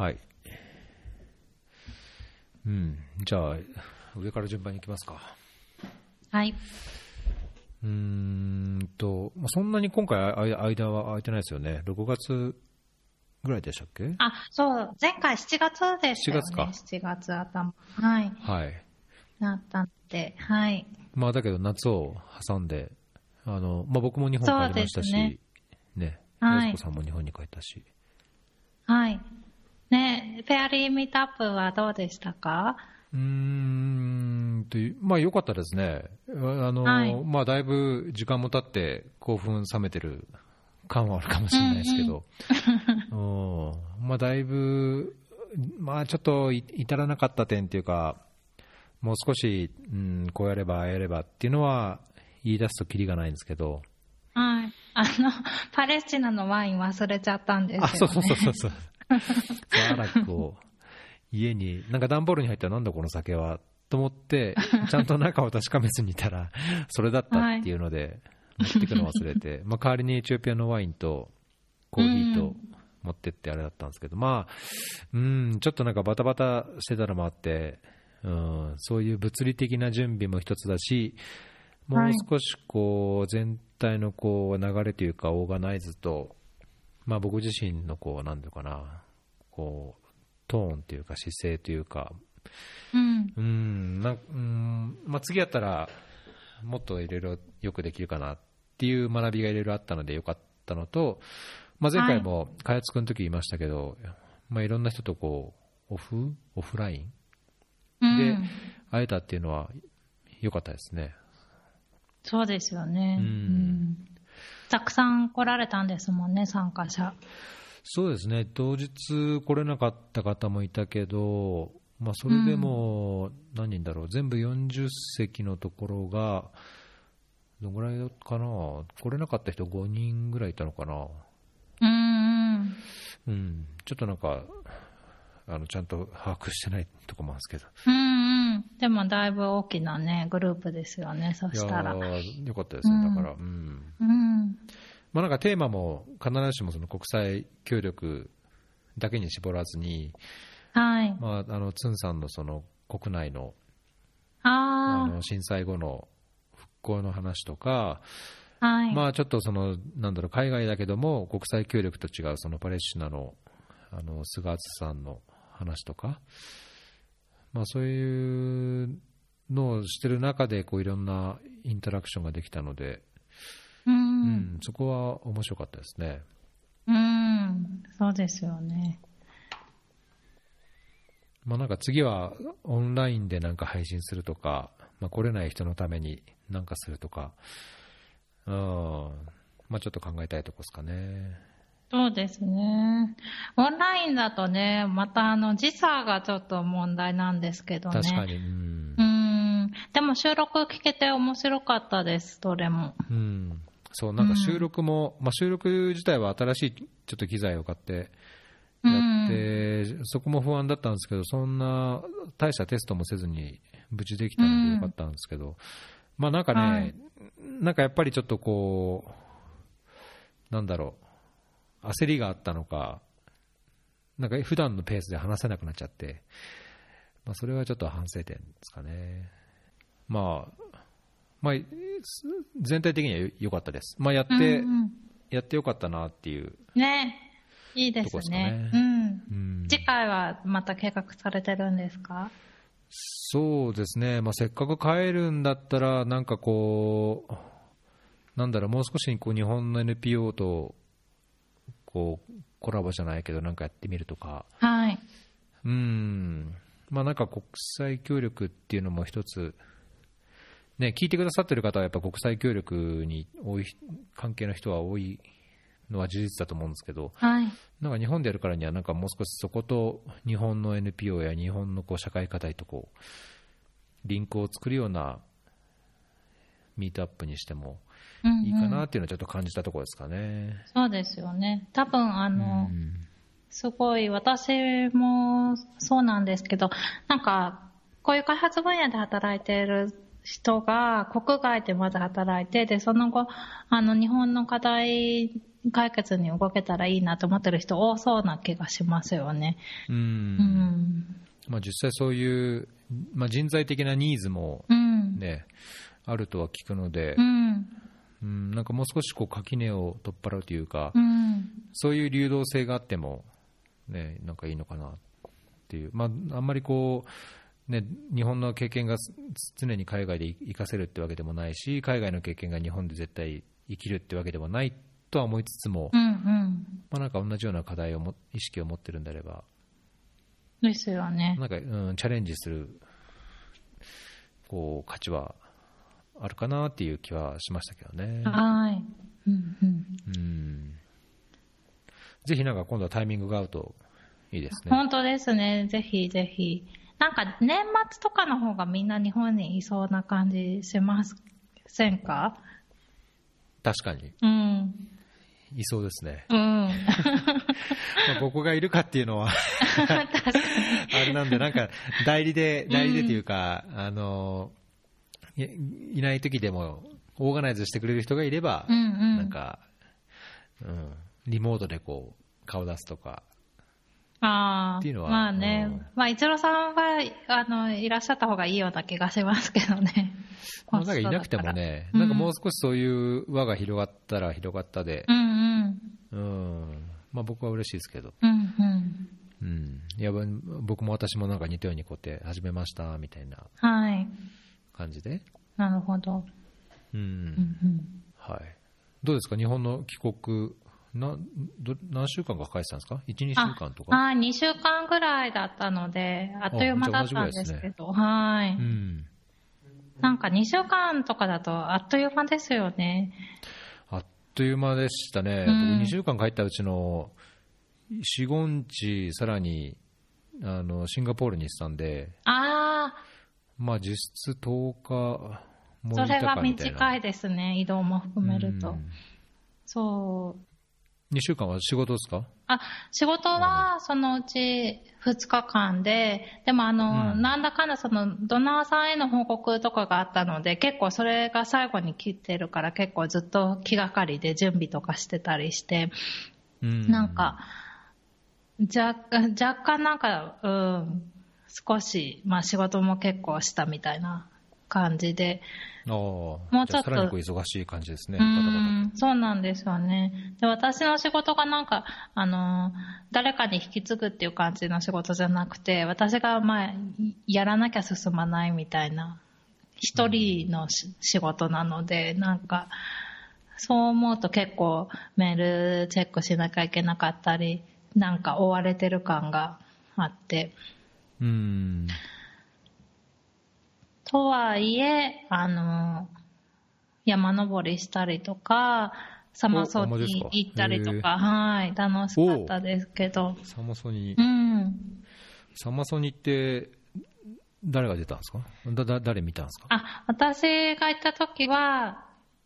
はい。うん。じゃあ、上から順番に行きますか。はい。うーんと、まあ、そんなに今回あい間は空いてないですよね。6月ぐらいでしたっけ？あ、そう、前回7月でしたよね。7月か7月頭。はい。はい。なったんで、はい。まあだけど夏を挟んで、あの、まあ僕も日本帰りましたし、ね。ねはいやすこさんも日本に帰ったし。はい。ね、フェアリーミートアップはどうでしたか？うーんとまあ良かったですね。あの、はい。まあだいぶ時間も経って興奮冷めてる感はあるかもしれないですけど、うん まあだいぶ、まあちょっとい至らなかった点っていうか、もう少し、うん、こうやれば、ああやればっていうのは言い出すときりがないんですけど、はい。あの、パレスチナのワイン忘れちゃったんですよ、ね。あ、そうそうそうそう そう。アラックを家に、なんか段ボールに入ったらなんだこの酒はと思って、ちゃんと中を確かめずにいたら、それだったっていうので、持ってくの忘れて、まあ代わりにエチオピアのワインとコーヒーと持ってってあれだったんですけど、まあ、うん、ちょっとなんかバタバタしてたのもあって、うん、そういう物理的な準備も一つだし、もう少しこう全体のこう流れというか、オーガナイズと、まあ、僕自身のこう、なんていうかな、こう、トーンというか、姿勢というか、うん。うん、なうんまあ、次やったら、もっといろいろよくできるかなっていう学びがいろいろあったのでよかったのと、まあ、前回も開発くんの時言いましたけど、まあ、いろんな人とこう、オフオフラインうんで会えたっていうのは良かったですね。そうですよね、うんうんたくさん来られたんですもんね、参加者。そうですね、当日来れなかった方もいたけど、まあ、それでも何人だろう、全部40席のところが、どのぐらいかな、来れなかった人5人ぐらいいたのかな、うんうん。うん、ちょっとなんか、あのちゃんと把握してないとこもあるんですけど、うんうん。でもだいぶ大きなね、グループですよね、そしたら。ーよかったですね、だから、うん。うん。まあ、なんかテーマも必ずしもその国際協力だけに絞らずに、はい。まあ、あのツンさんのその国内のああの震災後の復興の話とか、あ、はい。まあ、ちょっとそのなんだろう海外だけども国際協力と違うそのパレスチナのあの菅敦さんの話とか、まあ、そういうのをしてる中でこういろんなインタラクションができたので、そこは面白かったですね。うん。そうですよね。まあ、なんか次はオンラインでなんか配信するとか、まあ、来れない人のためになんかするとか、うんまあ、ちょっと考えたいとこですかね。そうですね。オンラインだとね、またあの時差がちょっと問題なんですけどね。確かに、うんうん。でも収録聞けて面白かったです、どれも。うん、そうなんか収録も、まあ、収録自体は新しいちょっと機材を買ってやって、そこも不安だったんですけど、そんな大したテストもせずに無事できたのでよかったんですけど、まあなんかね、はい。なんかやっぱりちょっとこう、なんだろう、焦りがあったのか、なんか普段のペースで話せなくなっちゃって、まあ、それはちょっと反省点ですかね。まあ、まあ、す全体的には良かったです。まあ、やって、うんうんやってよかったなっていうね。いいですすね。かねうん。うん次回はまた計画されてるんですか？そうですね、まあ、せっかく帰るんだったら、なんかこう、なんだろう、もう少しこう日本の NPO とこうコラボじゃないけど、なんかやってみるとか、はい。うん、まあ、なんか国際協力っていうのも一つ、ね、聞いてくださってる方は、やっぱ国際協力に多い関係の人は多いのは事実だと思うんですけど、はい。なんか日本でやるからには、なんかもう少しそこと日本の NPO や日本のこう社会課題とこうリンクを作るようなミートアップにしてもうんうんいいかなっていうのはちょっと感じたところですかね。そうですよね。多分あの、うんすごい、私もそうなんですけど、なんか、こういう開発分野で働いている人が国外でまず働いて、で、その後、あの、日本の課題解決に動けたらいいなと思ってる人多そうな気がしますよね。うんうん。まあ、実際そういう、まあ、人材的なニーズも、うん。ねあるとは聞くのでう、ん。うん、なんかもう少しこう垣根を取っ払うというか、うん。そういう流動性があっても、ね、なんかいいのかなっていう、まあ、あんまりこう、ね、日本の経験がす常に海外で生かせるってわけでもないし、海外の経験が日本で絶対生きるってわけでもないとは思いつつも、うん。うん。まあ、なんか同じような課題をも意識を持ってるんであれば、ですよね。なんか、うん、チャレンジするこう価値はあるかなっていう気はしましたけどね。はい。うんうん。うんぜひなんか今度はタイミングが合うといいですね。本当ですね。ぜひぜひ。なんか年末とかの方がみんな日本にいそうな感じしませんか？確かに、うん。いそうですね。うん。ま あ僕がいるかっていうのはあれなんで、なんか代理で、代理でというか、あのいいない時でもオーガナイズしてくれる人がいれば、うんうん。なんか、うん、リモートでこう顔出すとか、ああ。っていうのはまあね。うんまあ、一郎さんは、あの、いらっしゃった方がいいような気がしますけどね。まあ、なんかいなくてもね、うんなんかもう少しそういう輪が広がったら広がったで、うんうん。うんまあ、僕は嬉しいですけど、うんうん。うん、いや僕も私もなんか似たようにこうやって始めましたみたいなはい。感じで、なるほど。うん。はい、どうですか、日本の帰国、など何週間か帰ってたんですか、1、2週間とか？あ、2週間ぐらいだったので、あっという間だったんですけど、はい。うん、なんか2週間とかだとあっという間ですよね。あっという間でしたね、うん僕2週間帰ったうちの4、5日、さらにあのシンガポールに行ってたんで、あまあ、実質10日それは。短いですね、移動も含めると。うんそう。2週間は仕事ですか？あ、仕事はそのうち2日間で、でもあの、うん。なんだかんだそのドナーさんへの報告とかがあったので、結構それが最後に来てるから結構ずっと気がかりで準備とかしてたりして、うん。なんか、若干、若干なんか、うん、少し、まあ仕事も結構したみたいな感じで、ももうちょっと。さらにこう忙しい感じですね、うん、そうなんですよね。で、私の仕事がなんか、あの、誰かに引き継ぐっていう感じの仕事じゃなくて、私がまあ、やらなきゃ進まないみたいな、一人のし仕事なので、なんか、そう思うと結構メールチェックしなきゃいけなかったり、なんか追われてる感があって、うん、とはいえ、あの、山登りしたりとか、サマソおほんまですかに行ったりとか、はい、楽しかったですけど、サマソニう、ん。サマソニって、誰が出たんですか？だだ誰見たんですか？あ、私が行った時は、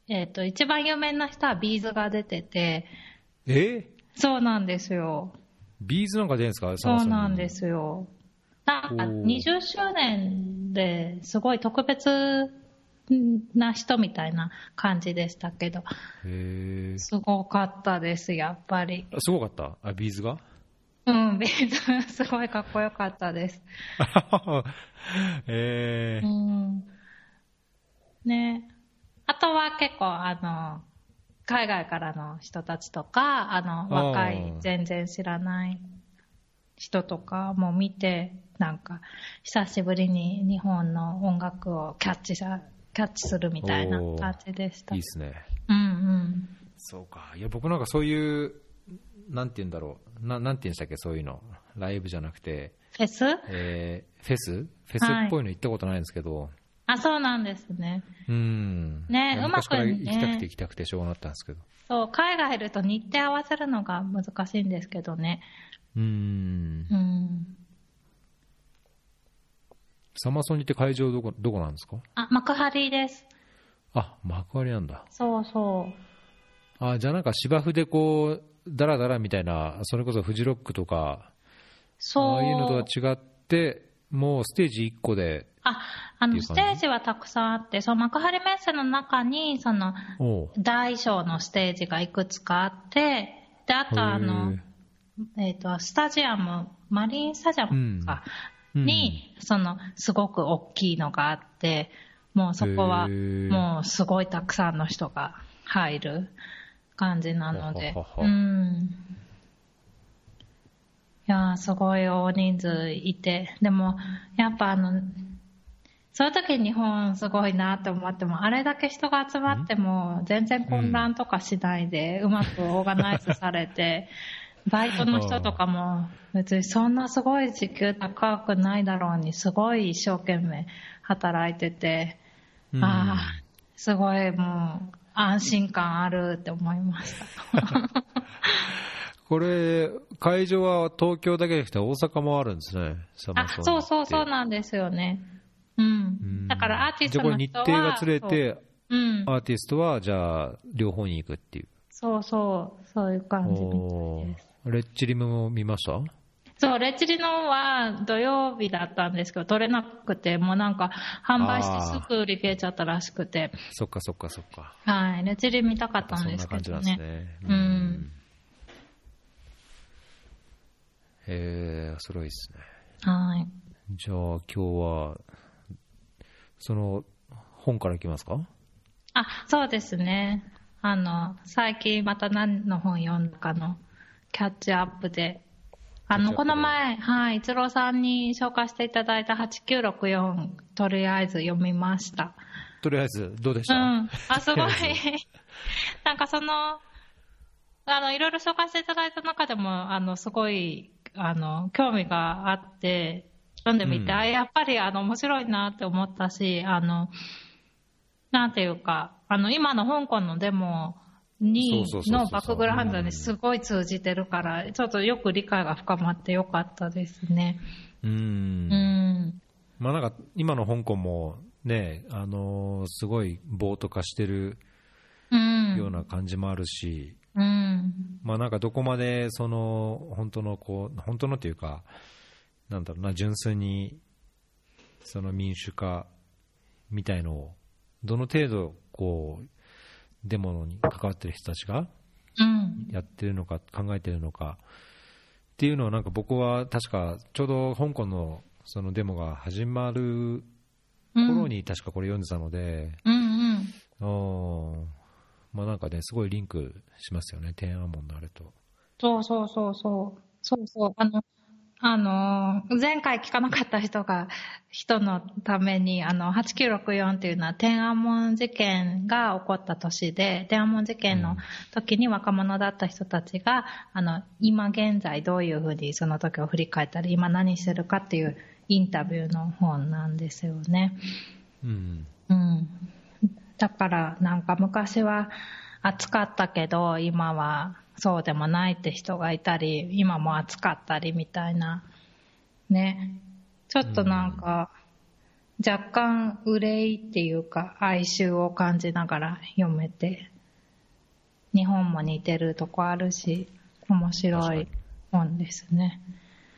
えっ、と、一番有名な人は B'zが出てて、え？そうなんですよ。 B'zなんか出るんですか？サそうサマソニなんですよ。なんか、おー20周年ですごい特別な人みたいな感じでしたけど、へえ。すごかったです、やっぱり。あすごかった？あ、 B'zが？うん、ビーズ、すごいかっこよかったです。えうー、ん。ね。あとは結構、あの、海外からの人たちとか、あの、若い、全然知らない人とかも見て、なんか、久しぶりに日本の音楽をキャッチしキャッチするみたいな感じでした。いいですね。うんうん。そうか。いや、僕なんかそういう、なんて言うんだろう。ななんて言うんでしたっけ、そういうの。ライブじゃなくて、フェス？えー、フェス？フェスっぽいの行ったことないんですけど、あ、そうなんですね。うん。ねうまくね行きたくて行きたくてしょうがなかったんですけど。そう、海外いると日程合わせるのが難しいんですけどね。うん。うん。サマソニって会場どこ、どこなんですか？あ、幕張です。あ、幕張なんだ。そうそう。あ、じゃあなんか芝生でこう、ダラダラみたいな、それこそフジロックとか、そう。ああいうのとは違って、もうステージ1個であ、あの、ステージはたくさんあって、その幕張メッセの中に、その、大小のステージがいくつかあって、で、あとあの、えっ、ー、と、スタジアム、マリンスタジアムか、に、その、すごく大きいのがあって、もうそこは、もうすごいたくさんの人が入る感じなので、うん。いやすごい大人数いて、でも、やっぱあの、そういう時日本すごいなと思っても、あれだけ人が集まっても、全然混乱とかしないで、うまくオーガナイズされて、バイトの人とかも、別にそんなすごい時給高くないだろうに、すごい一生懸命働いてて、ああ、すごいもう、安心感あるって思いました。これ、会場は東京だけじゃなくて大阪もあるんですね、あそうそうそうなんですよね。うん。だからアーティストの人は。日程がずれて、うん、アーティストはじゃあ両方に行くっていう。そうそう、そういう感じです。レッチリムも見ました？そう、レッチリのは土曜日だったんですけど、取れなくて、もうなんか、販売してすぐ売り切れちゃったらしくて。そっかそっかそっか。はい、レッチリ見たかったんですけどね。そんな感じなんですね。うん。へえ、すごいですね。はい。じゃあ、今日は、その、本からいきますか？あ、そうですね。あの、最近また何の本読んだかのキャッチアップで、あの、この前、はい、一郎さんに紹介していただいた8964、とりあえず読みました。とりあえず、どうでした？うん。あ、すごい。なんかその、あの、いろいろ紹介していただいた中でも、あの、すごい、あの、興味があって、読んでみて、うん、あ、やっぱり、あの、面白いなって思ったし、あの、なんていうか、あの、今の香港のデモに、のバックグラウンドにすごい通じてるから、ちょっとよく理解が深まってよかったですね。うん。うん。まあなんか、今の香港もね、あのー、すごい暴徒化してるような感じもあるし、うん、まあなんかどこまでその本当のこう本当のというかなんだろうな純粋にその民主化みたいのをどの程度こうデモに関わってる人たちがやってるのか考えてるのかっていうのはなんか僕は確かちょうど香港のそのデモが始まる頃に確かこれ読んでたので、うんうん、まあなんかね、すごいリンクしますよね、天安門のあれと。そうそうそうそう。そうそう。あの、あの、前回聞かなかった人が、人のために、あの、8964っていうのは天安門事件が起こった年で、天安門事件の時に若者だった人たちが、あの、今現在どういうふうにその時を振り返ったり、今何してるかっていうインタビューの本なんですよね。うん。うん。だからなんか昔は暑かったけど今はそうでもないって人がいたり今も暑かったりみたいな。ね。ちょっとなんか、若干憂いっていうか哀愁を感じながら読めて日本も似てるとこあるし面白い本ですね。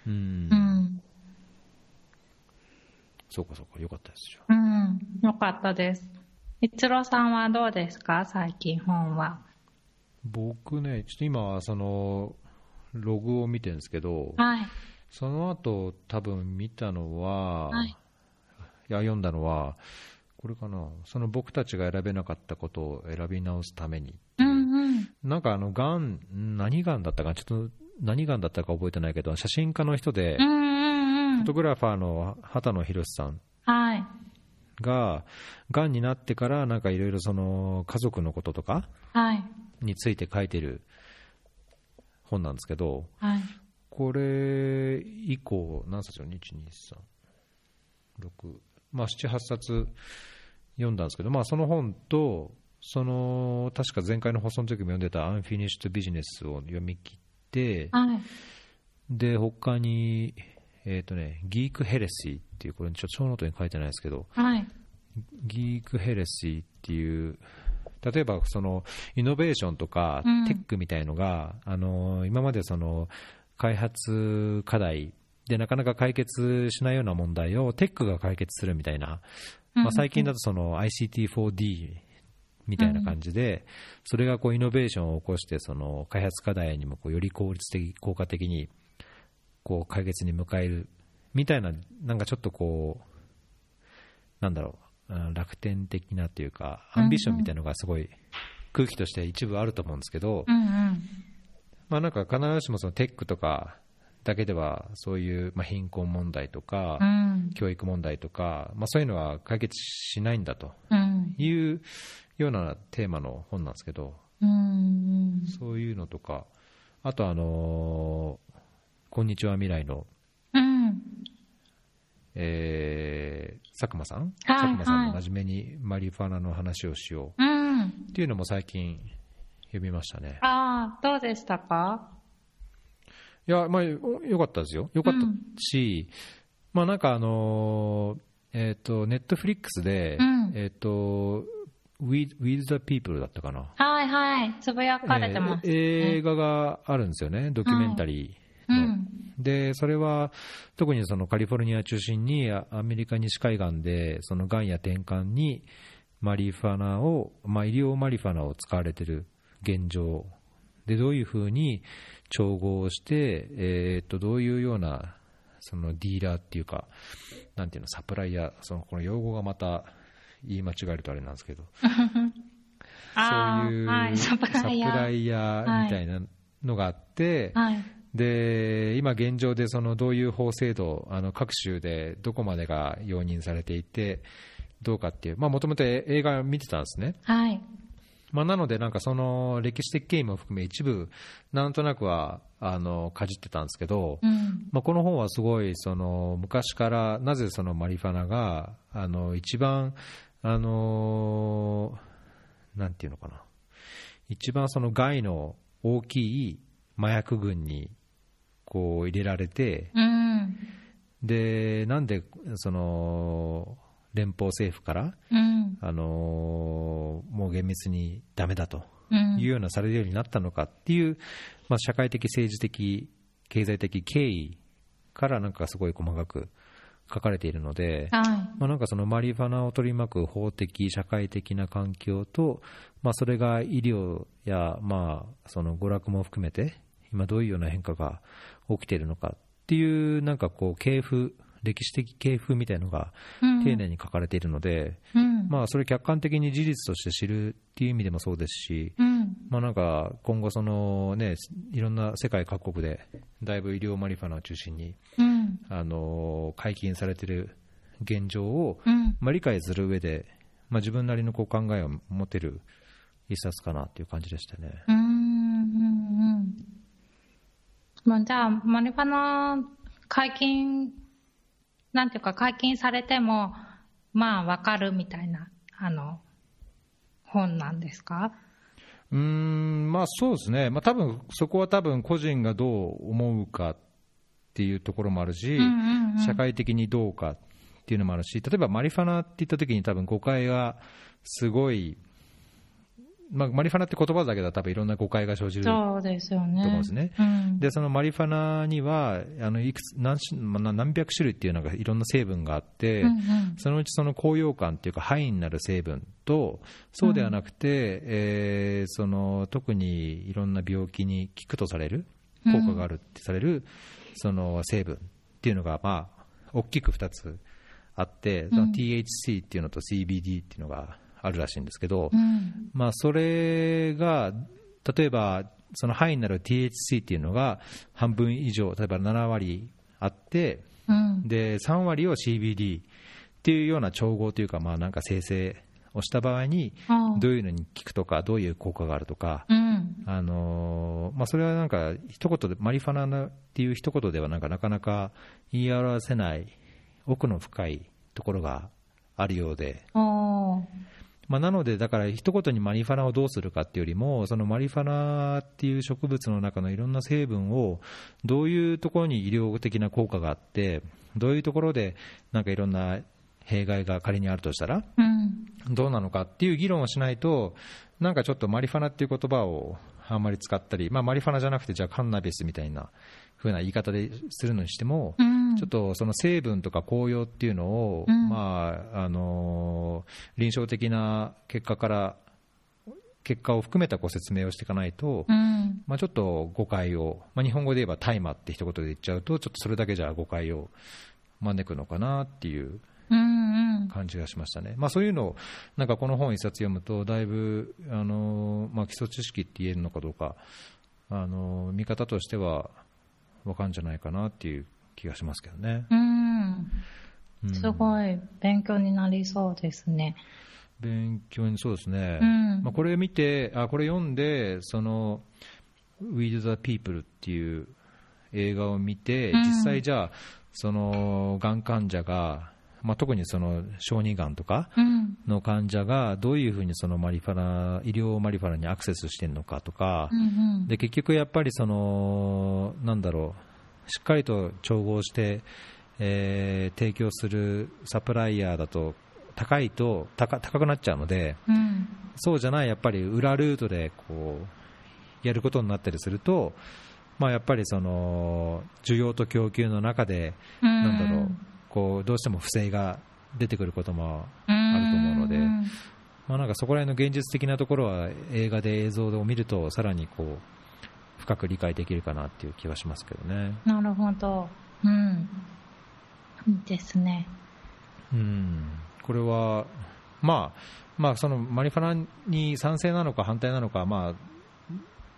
うん、うん、そうかそうかよかったですよ。うん。よかったです。一郎さんはどうですか、最近本は。僕ね、ちょっと今、そのログを見てるんですけど、はい、その後多分見たのは、はい、いや読んだのは、これかな、その僕たちが選べなかったことを選び直すために、う。んうん、なんかあの、がん、何がんだったか、ちょっと何がんだったか覚えてないけど、写真家の人で、うんうんうん、フォトグラファーの畑野博さん。はいが、がんになってから、なんかいろいろその家族のこととかについて書いてる本なんですけど、はい、これ以降、何冊よ、1、2、3、6、まあ、7、8冊読んだんですけど、まあ、その本と、その確か前回の放送の時も読んでた「アンフィニッシュビジネス」を読み切って、はい、で他にえっ、ー、とね、 Geek Heresy っていう、これちょノートに書いてないですけど、はい、ギークヘレシーっていう、例えばそのイノベーションとかテックみたいのが、うん、あの今までその開発課題でなかなか解決しないような問題をテックが解決するみたいな、まあ、最近だとその ICT4D みたいな感じで、それがこうイノベーションを起こしてその開発課題にもこうより効率的、効果的にこう解決に迎えるみたいな、なんかちょっとこう、なんだろう、楽天的なというか、アンビションみたいなのがすごい空気として一部あると思うんですけど、まあなんか必ずしもそのテックとかだけではそういうまあ貧困問題とか、教育問題とか、まあ、そういうのは解決しないんだというようなテーマの本なんですけど、そういうのとか、あとあのー、こんにちは未来の、えー、佐久間さん、佐久間さんの真面目にマリファナの話をしよう。っていうのも最近読みましたね。ああ、どうでしたか？いや、まあ、よかったですよ。よかったし、うん、まあなんかあのー、えっ、ー、と、ネットフリックスで、うん、えっ、ー、と、With, With the People だったかな。はいはい。つぶやかれてます、ね、映画があるんですよね、ドキュメンタリーの。うん、で、それは特にそのカリフォルニア中心にアメリカ西海岸で、そのがんや転換にマリファナを、まあ、医療マリファナを使われている現状で、どういうふうに調合して、えー、っとどういうようなそのディーラーっていうか、なんていうの、サプライヤー、そのこの用語がまた言い間違えるとあれなんですけど、そういう、はい、サプライヤーみたいなのがあって、はい、で今現状でそのどういう法制度、あの各州でどこまでが容認されていて、どうかっていう、もともと映画見てたんですね。はい。まあ、なので、なんかその歴史的経緯も含め、一部、なんとなくはあのかじってたんですけど、うん、まあ、この本はすごいその昔からなぜそのマリファナがあの一番、あのなんていうのかな、一番その害の大きい麻薬群にこう入れられて、うん、でなんでその連邦政府から、うん、あのー、もう厳密にだめだというようなされるようになったのかっていう、まあ、社会的、政治的、経済的経緯からなんかすごい細かく書かれているので、はい、まあ、なんかそのマリファナを取り巻く法的、社会的な環境と、まあ、それが医療や、まあ、その娯楽も含めて、今どういうような変化が起きているのかっていう、なんかこう、系譜歴史的系譜みたいなのが丁寧に書かれているので、うん、まあ、それ客観的に事実として知るっていう意味でもそうですし、うん、まあ、なんか今後その、ね、いろんな世界各国でだいぶ医療マリファナを中心に、うん、あの解禁されている現状を、まあ、理解する上で、まあ、自分なりのこう考えを持てる一冊かなっていう感じでしたね。うんうんうんまあ、じゃあ、マリファナ解禁なんていうか解禁されても、まあわかるみたいな、あの、本なんですか？うんまあそうですね、まあ多分そこは多分個人がどう思うかっていうところもあるし、社会的にどうかっていうのもあるし、例えばマリファナって言ったときに、多分誤解がすごいまあ、マリファナって言葉だけでは多分いろんな誤解が生じると思うんですね。そ、うん、でそのマリファナにはあのいくつ何何百種類っていうのがいろんな成分があって、うんうん、そのうちその高揚感っていうか範囲になる成分とそうではなくて、うん、えー、その特にいろんな病気に効くとされる効果があるってされる、その成分っていうのが、まあ、大きく2つあって、その THC っていうのと CBD っていうのがあるらしいんですけど、うん、まあ、それが例えばその範囲になる THC っていうのが半分以上例えば7割あって、うん、で3割を CBD っていうような調合というか、まあ、なんか生成をした場合にどういうのに効くとかどういう効果があるとか、うん、あのまあ、それはなんか一言でマリファナっていう一言ではなんかなかなか言い表せない奥の深いところがあるようで。まあ、なので、だから一言にマリファナをどうするかっていうよりも、そのマリファナっていう植物の中のいろんな成分を、どういうところに医療的な効果があって、どういうところでなんかいろんな弊害が仮にあるとしたら、どうなのかっていう議論をしないと、なんかちょっとマリファナっていう言葉をあんまり使ったり、まあ、マリファナじゃなくて、じゃあカンナビスみたいな風な言い方でするのにしても、うんちょっとその成分とか効用っていうのを、うんまああの臨床的な結果から結果を含めたご説明をしていかないと、うん。まあ、ちょっと誤解を、まあ、日本語で言えば大麻って一言で言っちゃうと、ちょっとそれだけじゃ誤解を招くのかなっていううんうん。感じがしましたね。まあ、そういうのを、なんかこの本一冊読むと、だいぶ、あのまあ、基礎知識って言えるのかどうか、あの見方としては分かるんじゃないかなっていう気がしますけどね。うん。うんすごい勉強になりそうですね。勉強にそうですね、うんまあ、これ見て、あこれ読んで、その We the People っていう映画を見て、うん実際じゃあ、そのがん患者が、まあ、特にその小児がんとかうん。の患者がどういうふうにそのマリファナ医療マリファナにアクセスしてるのかとか、うんうん。で結局やっぱりその、なんだろう、しっかりと調合して、えー提供するサプライヤーだと、高いと高高くなっちゃうので、うん。そうじゃない、やっぱり裏ルートでこうやることになったりすると、まあ、やっぱりその需要と供給の中で、なんだろう、こうどうしても不正が出てくることもあると思うので、んまあ、なんかそこら辺の現実的なところは映画で映像を見ると、さらにこう深く理解できるかなっていう気はしますけどね。なるほど。うん。いいですね。うん、これは、まあ、まあ、そのマリファナに賛成なのか反対なのか、まあ、っ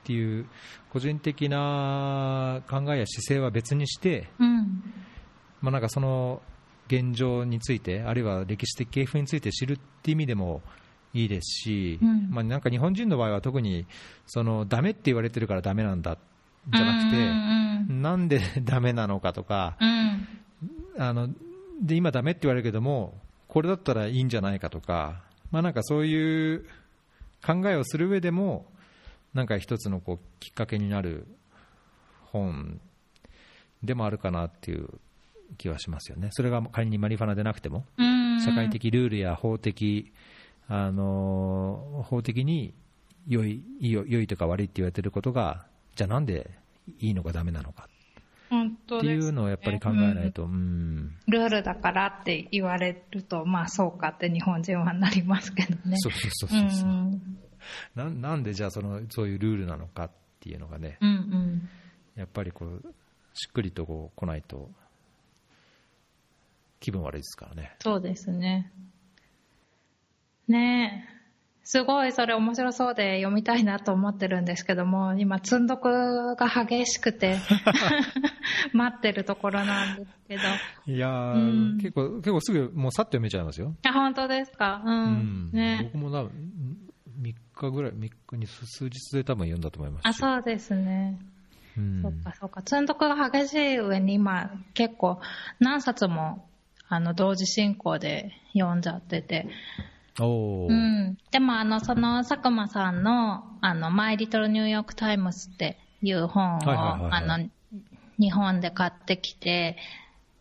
ていう個人的な考えや姿勢は別にして、うん。まあ、なんかその現状について、あるいは歴史的系譜について知るっていう意味でもいいですし、うんまあ、なんか日本人の場合は特にそのダメって言われてるからダメなんだじゃなくて、うんなんでダメなのかとか、うん。あので今、ダメって言われるけども、これだったらいいんじゃないかとか、まあ、なんかそういう考えをする上でも、なんか一つのこうきっかけになる本でもあるかなっていう気はしますよね、それが仮にマリファナでなくても、うん。社会的ルールや法的、あの法的に良い良いとか悪いって言われてることが、じゃあなんでいいのかダメなのか本当ねっていうのをやっぱり考えないと、うんルールだからって言われると、まあそうかって日本人はなりますけどね。そうそうそうそうそう、んななんでじゃあそのそういうルールなのかっていうのがね、うんうん。やっぱりこうしっくりとこう来ないと気分悪いですからね。そうですね。ねえ。すごいそれ面白そうで読みたいなと思ってるんですけども、今、積んどくが激しくて、待ってるところなんですけど。いやー、うん結構結構すぐもうさっと読めちゃいますよ。あ、本当ですか？う。うんんね僕もな3日ぐらい3日に数日で多分読んだと思いますあ、し。そうですね。うんそっかそっか。積んどくが激しい上に今、結構何冊も、あの、同時進行で読んじゃってて。うん。でも、あの、その、佐久間さんの、あの、マイリトルニューヨークタイムスっていう本を、はいはいはいはい。あの、日本で買ってきて、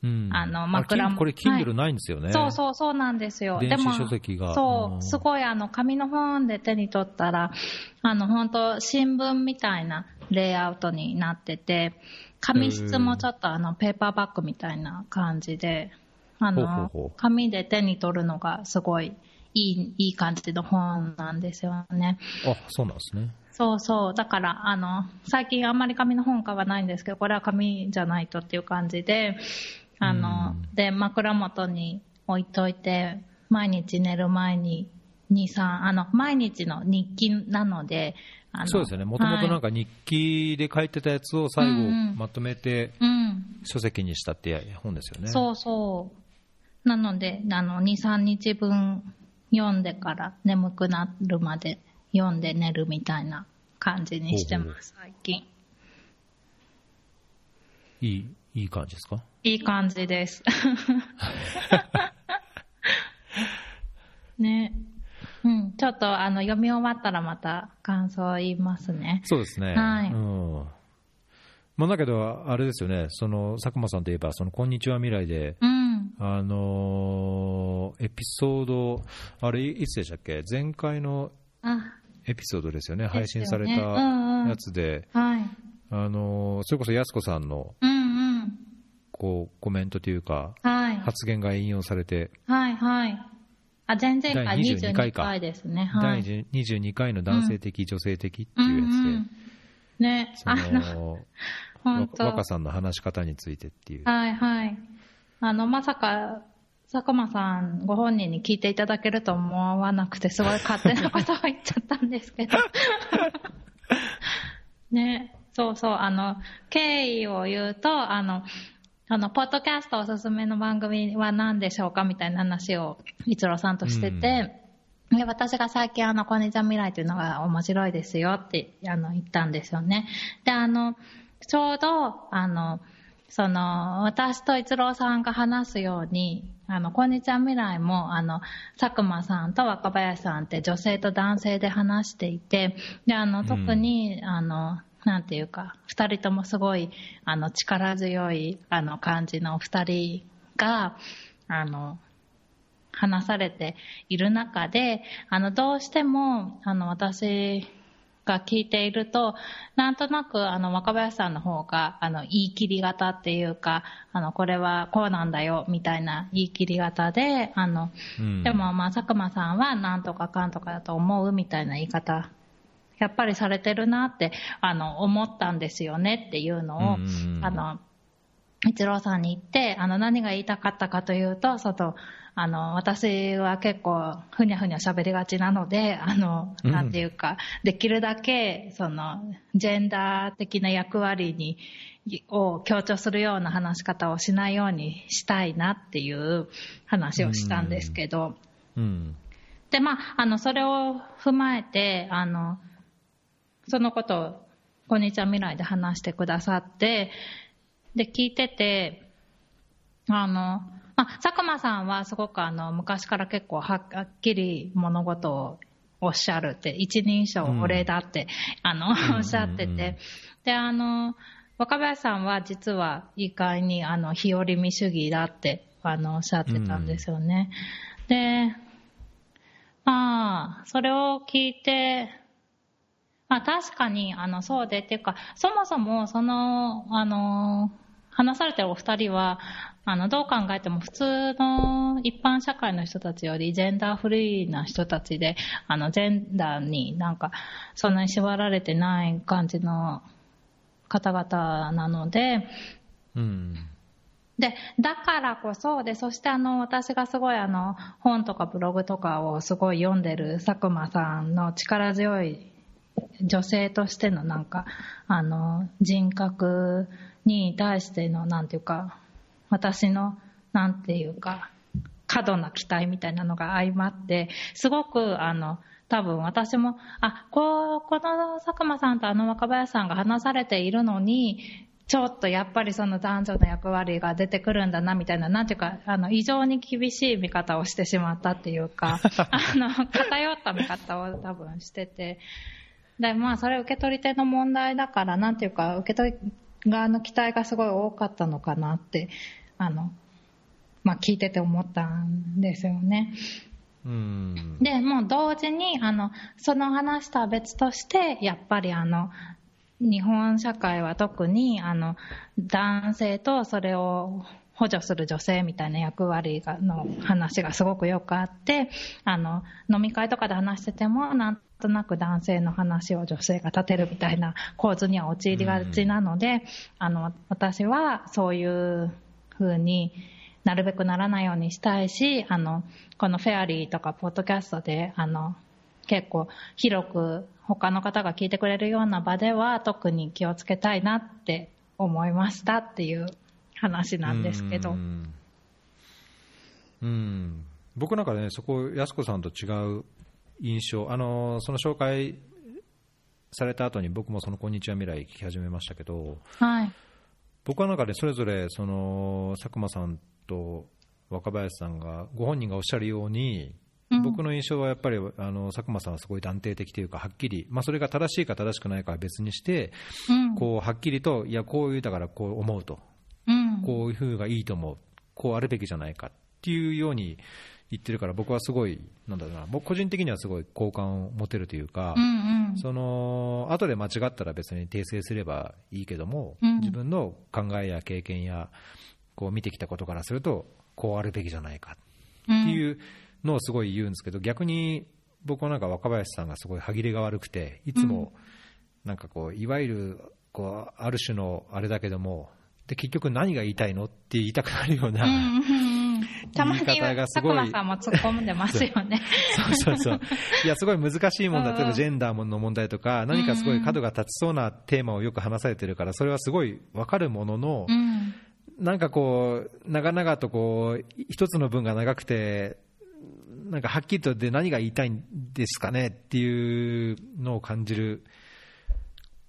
うん。あのあ枕もこれ、Kindle ないんですよね。そうそうそうなんですよ。電子でも書籍が。そうう、ん。すごいあの、紙の本で手に取ったら、あの、本当新聞みたいなレイアウトになってて、紙質もちょっとあの、ペーパーバッグみたいな感じで、あの、紙で手に取るのがすごいいい、いい感じの本なんですよね。あそうなんですね。そうそう。だから、あの、最近あんまり紙の本買わないんですけど、これは紙じゃないとっていう感じで、あの、うんで、枕元に置いといて、毎日寝る前に2、3、あの、毎日の日記なので、そうですよね。もともとなんか日記で書いてたやつを最後うんうんまとめて。書籍にしたって本ですよね。そうそう。なので、あの、2、3日分読んでから眠くなるまで読んで寝るみたいな感じにしてます、最近。いい、いい感じですか？いい感じです。ね。うん。ちょっと、あの、読み終わったらまた感想言いますね。そうですね。はいうん。まあだけど、あれですよね、その、佐久間さんといえば、その、こんにちは未来で、うん。あのーエピソード、あれ、いつでしたっけ？前回のあ、エピソードですよね、配信されうんうんたやつで、はい。あのーそれこそ安子さんのうんうん。こうコメントというか、はい。発言が引用されて、はい、はい。あ、前々回第22 22回か回ですね。はい。第22回の男性的、女性的っていうやつで、うんうんね、そあの、若さんの話し方についてっていう。はいはい。あの、まさか、佐久間さんご本人に聞いていただけると思わなくて、すごい勝手なことを言っちゃったんですけど。ね、そうそう、あの、経緯を言うと、あの、あの、ポッドキャストおすすめの番組は何でしょうかみたいな話を、一郎さんとしてて、で私が最近あの、こんにちは未来というのが面白いですよって、あの、言ったんですよね。で、あの、ちょうど、あの、その、私と一郎さんが話すように、あの、こんにちは未来も、あの、佐久間さんと若林さんって女性と男性で話していて、で、あの、特に、あの、なんていうか、二人ともすごい、あの、力強い、あの、感じのお二人が、あの、話されている中で、あの、どうしても、あの、私が聞いていると、なんとなく、あの、若林さんの方が、あの、言い切り型っていうか、あの、これはこうなんだよ、みたいな言い切り型で、あの、うん。でも、まあ、佐久間さんは、なんとかかんとかだと思う、みたいな言い方、やっぱりされてるなって、あの、思ったんですよねっていうのを、うん。あの、一郎さんに言って、あの、何が言いたかったかというと、その、あの、私は結構、ふにゃふにゃ喋りがちなので、あの、うん。なんていうか、できるだけ、その、ジェンダー的な役割に、を強調するような話し方をしないようにしたいなっていう話をしたんですけど、うん。で、まあ、あの、それを踏まえて、あの、そのことを、こんにちは未来で話してくださって、で、聞いてて、あの、まあ、佐久間さんはすごくあの、昔から結構ははっきり物事をおっしゃるって、一人称俺だって、あの、ん。おっしゃってうんうん。て、で、あの、若林さんは実は意外にあの、日和見主義だって、あの、おっしゃってたんですよね。で、まあ、それを聞いて、まあ確かに、あの、そうでっていうか、そもそも、その、あの、話されてるお二人は、あの、どう考えても普通の一般社会の人たちよりジェンダーフリーな人たちで、あの、ジェンダーになんか、そんなに縛られてない感じの方々なので、うん。で、だからこそ、で、そしてあの、私がすごいあの、本とかブログとかをすごい読んでる佐久間さんの力強い女性としてのなんか、あの、人格に対しての、なんていうか、私の、なんていうか、過度な期待みたいなのが相まって、すごくあの、多分私も、あ、こう、この佐久間さんとあの若林さんが話されているのに、ちょっとやっぱりその男女の役割が出てくるんだなみたいな、なんていうか、あの、異常に厳しい見方をしてしまったっていうか、あの、偏った見方を多分してて、で、まあ、それ受け取り手の問題だから、なんていうか、受け取り側の期待がすごい多かったのかなって、あの、まあ、聞いてて思ったんですよね。うん。で、もう同時に、あの、その話とは別として、やっぱりあの、日本社会は特に、あの、男性とそれを補助する女性みたいな役割がの話がすごくよくあって、あの、飲み会とかで話してても、なんとなく男性の話を女性が立てるみたいな構図には陥りがちなので、あの、私はそういう風になるべくならないようにしたいし、あの、このフェアリーとかポッドキャストで、あの、結構広く他の方が聞いてくれるような場では特に気をつけたいなって思いましたっていう話なんですけどう。ん。うん僕なんかね、そこ、安子さんと違う印象、あのその紹介された後に僕もそのこんにちは未来聞き始めましたけど、はい。僕はなんかね、それぞれその佐久間さんと若林さんが、ご本人がおっしゃるように、うん僕の印象はやっぱりあの佐久間さんはすごい断定的というか、はっきり、まあ、それが正しいか正しくないかは別にして、うん。こうはっきりと、いや、こういうだからこう思うと、うん。こういう風がいいと思う、こうあるべきじゃないかっていうように言ってるから、僕はすごい、なんだろうな、僕個人的にはすごい好感を持てるというか、うんうん。その後で間違ったら別に訂正すればいいけども、うん。自分の考えや経験やこう見てきたことからすると、こうあるべきじゃないかっていうのをすごい言うんですけど、逆に僕はなんか若林さんがすごい歯切れが悪くて、いつもなんかこう、いわゆるこうある種のあれだけども、で結局何が言いたいのって言いたくなるような、うんうんうん、たまに佐久間さんも突っ込んでますよね。そう。そうそう。いや、すごい難しい問題、例えばジェンダーの問題とか、何かすごい角が立ちそうなテーマをよく話されてるから、それはすごい分かるものの、うん、なんかこう、長々とこう、一つの文が長くて、なんかはっきりとで何が言いたいんですかねっていうのを感じる、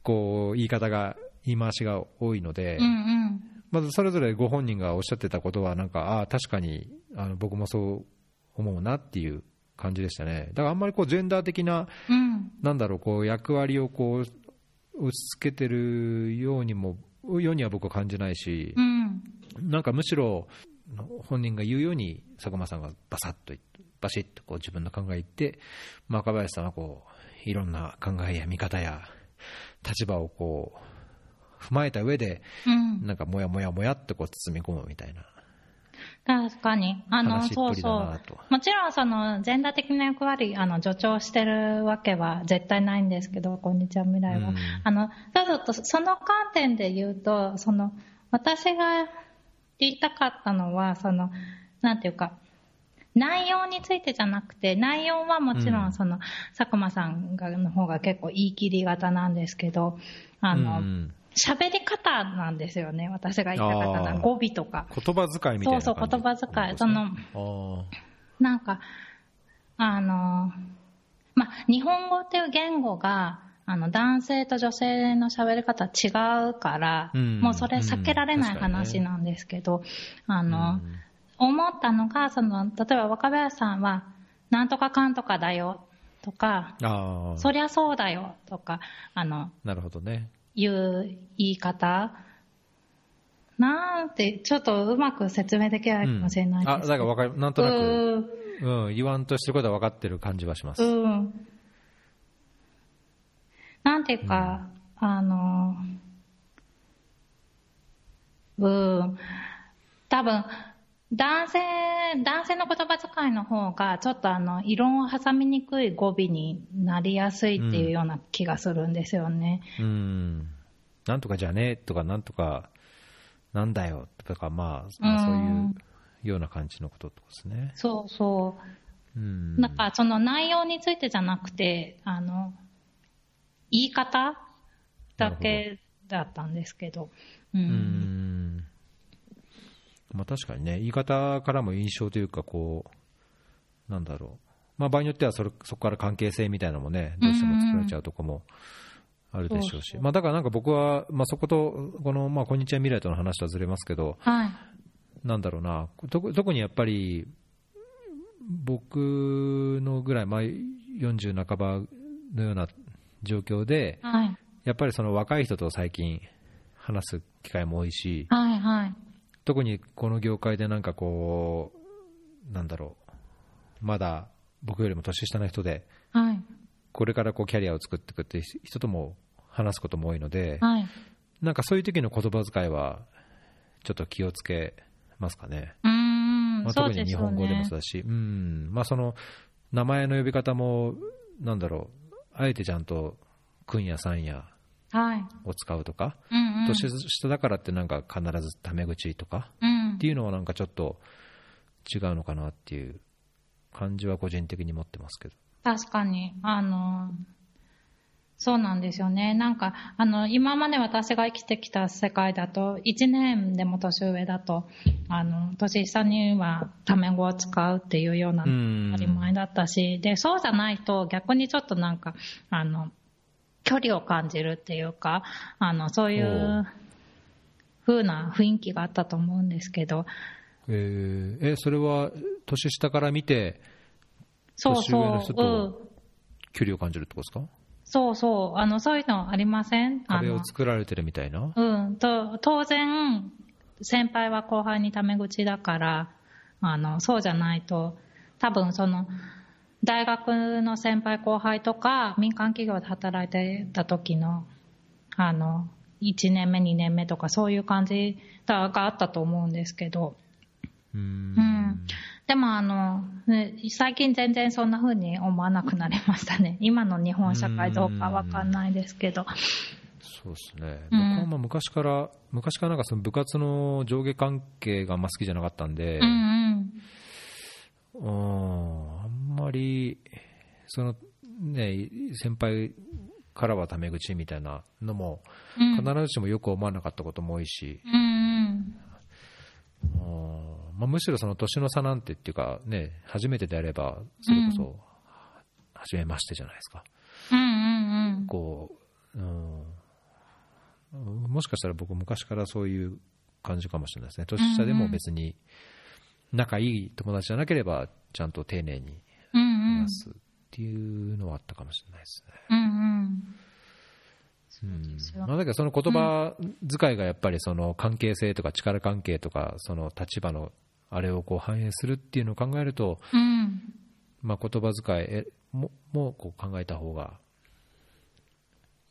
こう、言い方が言い回しが多いので、うんうん、まずそれぞれご本人がおっしゃってたことは、なんか、ああ、確かにあの僕もそう思うなっていう感じでしたね。だからあんまりこうジェンダー的な、うん、なんだろう、こう役割をこう押し付けてるようにも、ようには僕は感じないし、うん、なんかむしろ本人が言うように佐久間さんがバサッとバシッとこう自分の考え言って、若林さんはこういろんな考えや見方や立場をこう踏まえた上で、うん、なんかもやもやもやってこう包み込むみたいな。確かに。あの、そうそう。もちろん、その、全体的な役割、あの、助長してるわけは絶対ないんですけど、こんにちは、未来は。うん、あの、ただと、その観点で言うと、その、私が言いたかったのは、その、なんていうか、内容についてじゃなくて、内容はもちろん、その、うん、佐久間さんがの方が結構言い切り型なんですけど、あの、うん喋り方なんですよね、私が言いたかったのは、語尾とか。言葉遣いみたいなそうそう、言葉遣い。その、なんか、あの、まあ、日本語っていう言語が、あの、男性と女性の喋り方違うから、うん、もうそれ避けられない話なんですけど、うん。ね、あの、うん、思ったのが、その、例えば若林さんは、なんとかかんとかだよとか、そりゃそうだよとか、あの、なるほどね。いう言い方？なんて、ちょっとうまく説明できないかもしれないです、うん、あ、だからわかる、なんとなく、うん、言わんとしてることは分かってる感じはします。うん。なんていうか、うん、あの、うん、多分、男性、男性の言葉遣いの方が、ちょっとあの、異論を挟みにくい語尾になりやすいっていうような気がするんですよね。うん。うんなんとかじゃねえとか、なんとか、なんだよとか、まあ、まあ、そういうような感じのことですね。そうそう。うん。なんか、その内容についてじゃなくて、あの、言い方だけだったんですけど。うん。うんまあ、確かにね、言い方からも印象というか、こう、なんだろう、まあ、場合によってはそれそこから関係性みたいなのもね、どうしても作られちゃうとこもあるでしょうし、まあ、だからなんか僕は、まあ、そこと、この、まあ、こんにちは未来との話とはずれますけど、はい、なんだろうな、特にやっぱり、僕のぐらい、まあ、40半ばのような状況で、はい、やっぱりその若い人と最近話す機会も多いし、はいはい、特にこの業界でなんかこう、なんだろう、まだ僕よりも年下の人で、はい、これからこうキャリアを作っていくって人とも話すことも多いので、はい、なんかそういう時の言葉遣いは、ちょっと気をつけますかね。まあ、特に日本語でもそうだし、う、ね、ん。まあ、その名前の呼び方も、なんだろう、あえてちゃんと、君やさんや、を使うとか、うんうん、年下だからってなんか必ずタメ口とか、うん、っていうのはなんかちょっと違うのかなっていう感じは個人的に持ってますけど。確かに。あの、そうなんですよね。なんか、あの、今まで私が生きてきた世界だと、1年でも年上だと、あの、年下にはタメ語を使うっていうような当たり前だったし、で、そうじゃないと逆にちょっとなんか、あの、距離を感じるっていうか、あの、そういう風な雰囲気があったと思うんですけど。えー、え、それは年下から見て、年上の人と距離を感じるってことですか？そうそう。あの、そういうのありません？壁を作られてるみたいな？うん。と、当然、先輩は後輩にタメ口だから、あの、そうじゃないと、多分その、大学の先輩後輩とか民間企業で働いてた時のあの1年目、2年目とかそういう感じがあったと思うんですけど。うんうんでもあの、ね、最近全然そんな風に思わなくなりましたね。今の日本社会どうかわかんないですけど。そうですね、うん僕はまあ昔から、昔からなんかその部活の上下関係があんま好きじゃなかったんで、うんうん。うんあんまり、そのね、先輩からはタメ口みたいなのも、うん必ずしもよく思わなかったことも多いし、うんうん。うんまあ、むしろその年の差なんてっていうか、ね、初めてであれば、それこそ、初めましてじゃないですか。うんうんうん。こう、うん、もしかしたら僕、昔からそういう感じかもしれないですね、年下でも別に仲いい友達じゃなければ、ちゃんと丁寧に話すっていうのはあったかもしれないですね。うんうん。まあ、だけどその言葉遣いがやっぱりその関係性とか力関係とかその立場のあれをこう反映するっていうのを考えると、うん。まあ、言葉遣いえももこう考えた方が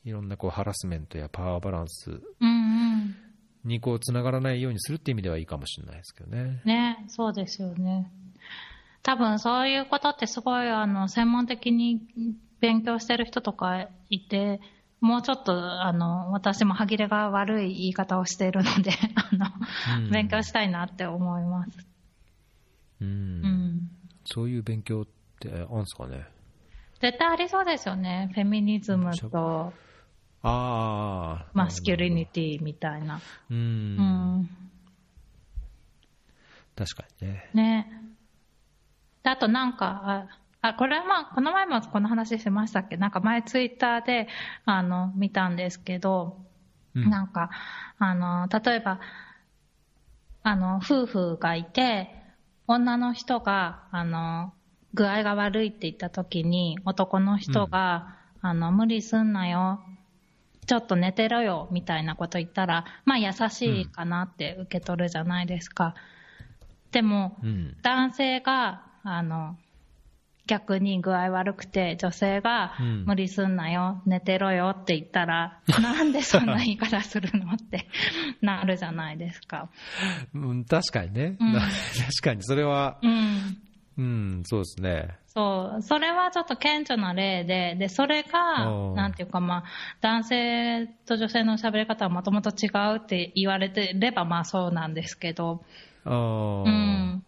いろんなこうハラスメントやパワーバランスうんうん。にこうつながらないようにするっていう意味ではいいかもしれないですけどね。ね、そうですよね。多分そういうことってすごいあの専門的に勉強してる人とかいて、もうちょっとあの私も歯切れが悪い言い方をしているので、あの、うん勉強したいなって思います。うんうん。そういう勉強ってあるんですかね。絶対ありそうですよね。フェミニズムとああ。マスキュリニティみたいな。う。うんん。確かにね。ね。であとなんか、あ、あこれはまあ、この前もこの話しましたっけ？なんか前ツイッターで、あの、見たんですけど、うんなんか、あの、例えば、あの、夫婦がいて、女の人が、あの、具合が悪いって言った時に、男の人が、あの、無理すんなよ。ちょっと寝てろよ、みたいなこと言ったら、まあ優しいかなって受け取るじゃないですか。でも、うん。男性が、あの、逆に具合悪くて、女性がうん無理すんなよ、寝てろよって言ったら、なんでそんな言い方するのって なるじゃないですか。うん、確かにね、うん 確かにそれは、うん。うん、そうですね。そう。それはちょっと顕著な例で、で、それがなんていうかまあ、男性と女性の喋り方はもともと違うって言われてればまあそうなんですけど、ああ。うん。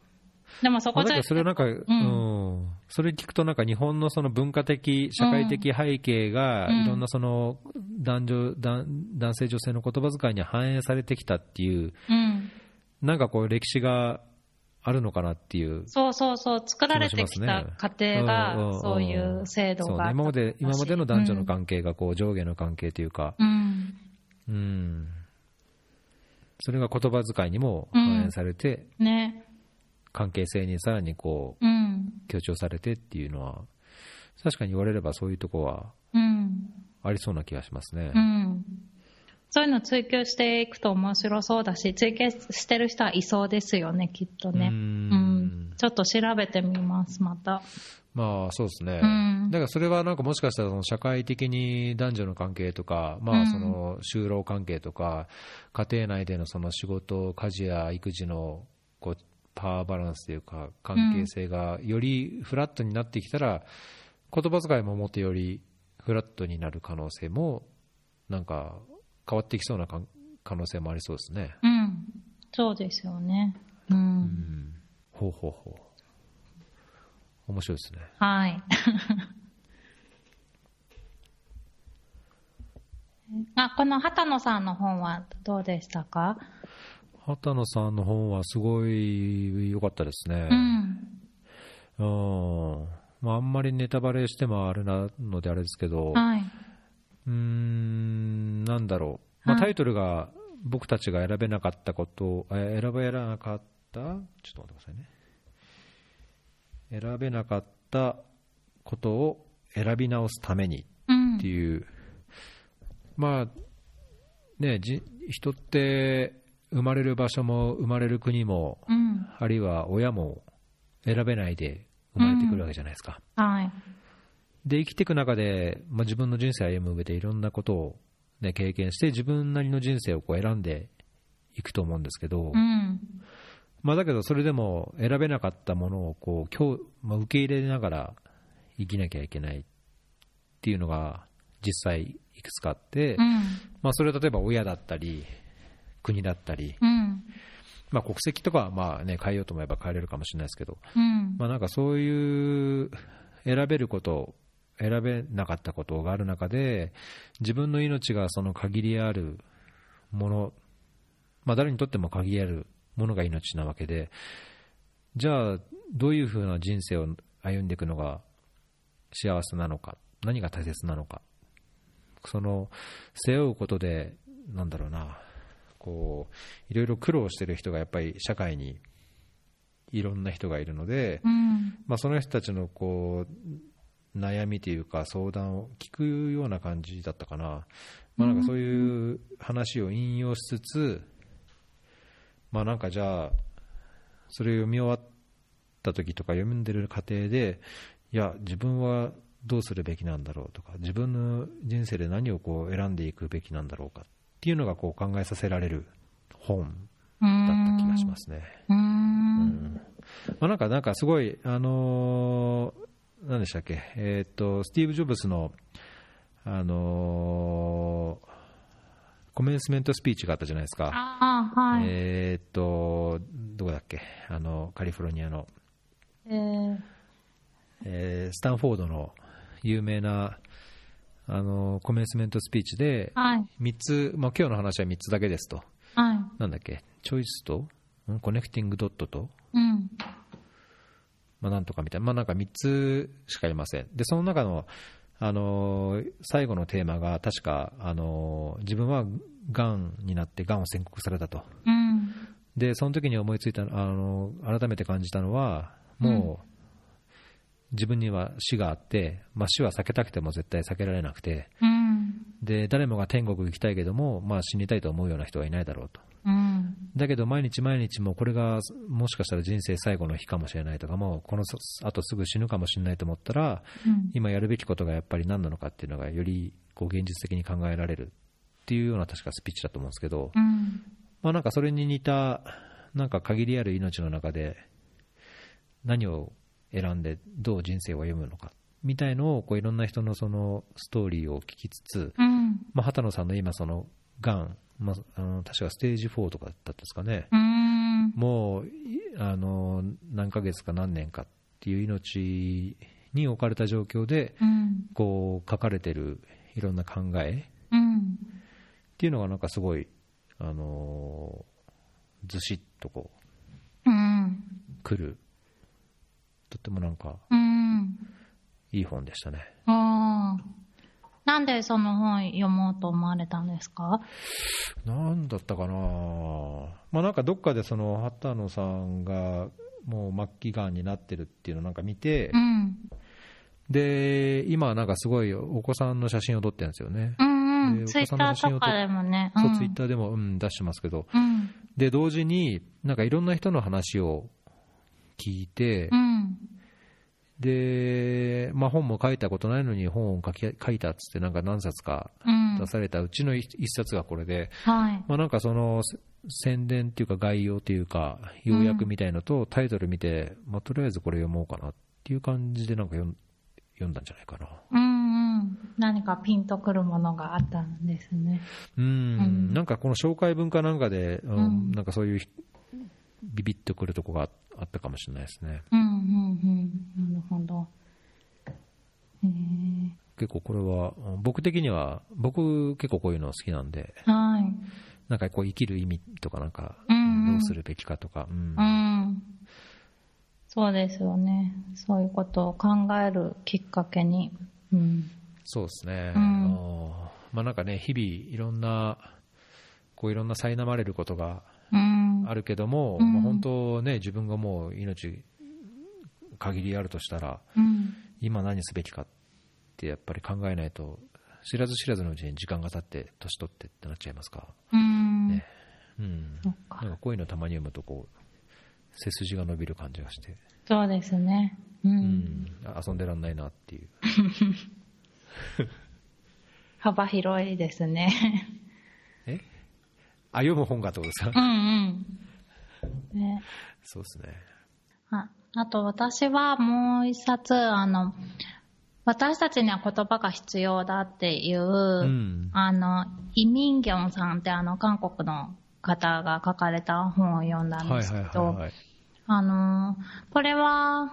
でもそこじゃそれはなんか、うん、それ聞くと、なんか日本のその文化的、社会的背景が、うんいろんなその男女、男男性、女性の言葉遣いに反映されてきたっていう、うん。なんかこう、歴史があるのかなっていう。そうそうそう、作られてきた家庭が、そういう制度があった今まで今までの男女の関係がこう上下の関係というか、うん。うん、それが言葉遣いにも反映されて、ね。関係性にさらにこううん。強調されてっていうのは、確かに言われればそういうとこはうん。ありそうな気がしますね。うん。そういうの追求していくと面白そうだし、追求してる人はいそうですよね、きっとね。ううんん。ちょっと調べてみます、また。まあそうですね、うんだからそれはなんかもしかしたらその社会的に男女の関係とか、まあ、その就労関係とか、家庭内でのその仕事、家事や育児のこうパワーバランスというか、関係性がよりフラットになってきたら、言葉遣いももっとよりフラットになる可能性も、なんか変わってきそうなか可能性もありそうですね。うん。そうですよね。う。うんん、ほうほうほう。面白いですね。はい。あ、この畑野さんの本はどうでしたか？畑野さんの本はすごい良かったですね。うん。うんまあ、あんまりネタバレしてもあれなのであれですけど、はい。うーん、なんだろう、まあ、はいタイトルが僕たちが選べなかったことを、え選べなかった、ちょっと待ってくださいね。選べなかったことを選び直すためにうんって。いう、まあね、じ人って生まれる場所も生まれる国も、うん。あるいは親も選べないで生まれてくるわけじゃないですか。はい。で、生きていく中で、まあ、自分の人生を歩む上でいろんなことをね、経験して自分なりの人生をこう選んでいくと思うんですけど、うん。まあ、だけどそれでも選べなかったものをこう今日、まあ、受け入れながら生きなきゃいけないっていうのが実際いくつかあって、うん。まあ、それは例えば親だったり国だったり、うん。まあ、国籍とかはまあ、ね、変えようと思えば変えれるかもしれないですけど、うん。まあ、なんかそういう選べること選べなかったことがある中で自分の命がその限りあるもの、まあ、誰にとっても限りあるものが命なわけでじゃあどういうふうな人生を歩んでいくのが幸せなのか何が大切なのかその背負うことでなんだろうなこういろいろ苦労してる人がやっぱり社会にいろんな人がいるので、うん。まあ、その人たちのこう悩みというか相談を聞くような感じだったかな、まあ、なんかそういう話を引用しつつ、まあ、なんかじゃあそれを読み終わった時とか読んでる過程でいや自分はどうするべきなんだろうとか自分の人生で何をこう選んでいくべきなんだろうかっていうのがこう考えさせられる本だった気がしますね。う。うんんまあ、なんか、なんかすごい、あのー、何でしたっけ、えーっと、スティーブ・ジョブズの、あのーコメンスメントスピーチがあったじゃないですか。はい。えーっと、どこだっけ、あの、カリフォルニアの、えー、えースタンフォードの有名な、あのコメンスメントスピーチで、はい。3つ、まあ、今日の話は3つだけですと。はい。なんだっけ、チョイスと、ん？コネクティングドットと、うん。まあ、なんとかみたいな、まあ、なんか3つしかありません。で、その中の、あのー最後のテーマが、確か、あのー自分はがんになって、がんを宣告されたと。うん。で、その時に思いついた、あのー改めて感じたのは、もう、自分には死があって、まあ、死は避けたくても絶対避けられなくて、うん。で、誰もが天国行きたいけども、まあ、死にたいと思うような人はいないだろうと。うん。だけど毎日毎日もうこれがもしかしたら人生最後の日かもしれないとかもうこのあとすぐ死ぬかもしれないと思ったらうん。今やるべきことがやっぱり何なのかっていうのがよりこう現実的に考えられるっていうような確かスピーチだと思うんですけど、うん。まあ、なんかそれに似たなんか限りある命の中で何を選んでどう人生を歩むのかみたいのをこういろんな人のそのストーリーを聞きつつ、うん。まあ、畑野さんの今そのがん、まあ、あの確かステージ4とかだったんですかね、うん。もういあの何ヶ月か何年かっていう命に置かれた状況でうん。こう書かれてるいろんな考えっうん。ていうのがなんかすごいあのずしっとこうん。う来るとってもなんかうん。いい本でしたね。なんでその本読もうと思われたんですか？なんだったかなまあなんかどっかでその畑野さんがもう末期がんになってるっていうのをなんか見てうん。で今なんかすごいお子さんの写真を撮ってるんですよねうんうん。でツイッターとかでもね。そうツイッターでも、うん、出してますけど、うん。で同時に、なんかいろんな人の話を聞いてう、ん。でまあ、本も書いたことないのに本を書き書いたっつって、なんか何冊かうん。出されたうちの一一冊がこれで、はい。まあ、なんかそのせ宣伝っていうか、概要というか、要約みたいのと、タイトル見て、まあ、とりあえずこれ読もうかなっていう感じで、なんか読ん読んだんじゃないかな。うんうん。何かピンとくるものがあったんですね。うん、うんなんかこの紹介文化なんかで、うんうんなんかそういうビビッとくるとこがああったかもしれないですね。うんうんうん。なるほど。へえ。結構これは、うん僕的には、僕結構こういうの好きなんで、はい。なんかこう生きる意味とかなんか、うんうんどうするべきかとか、うんうん。そうですよね。そういうことを考えるきっかけに。うん。そうですね。うんあのまあなんかね、日々いろんな、こういろんな苛まれることがうん。あるけども、うんまあ本当ね、自分がもう命限りあるとしたら、うん。今何すべきかってやっぱり考えないと、知らず知らずのうちに時間が経って、年取ってってなっちゃいますか。うん。ねうん。なんかこういうのたまに読むと、こう、背筋が伸びる感じがして、そうですね。う。うんん、遊んでらんないなっていう。幅広いですね。えあ、読む本がってことですか？うんうん。ね、そうですね。ああと私はもう一冊、あの、私たちには言葉が必要だっていう、うんあの、イ・ミンギョンさんってあの、韓国の方が書かれた本を読んだんはいですけど。あの、これは、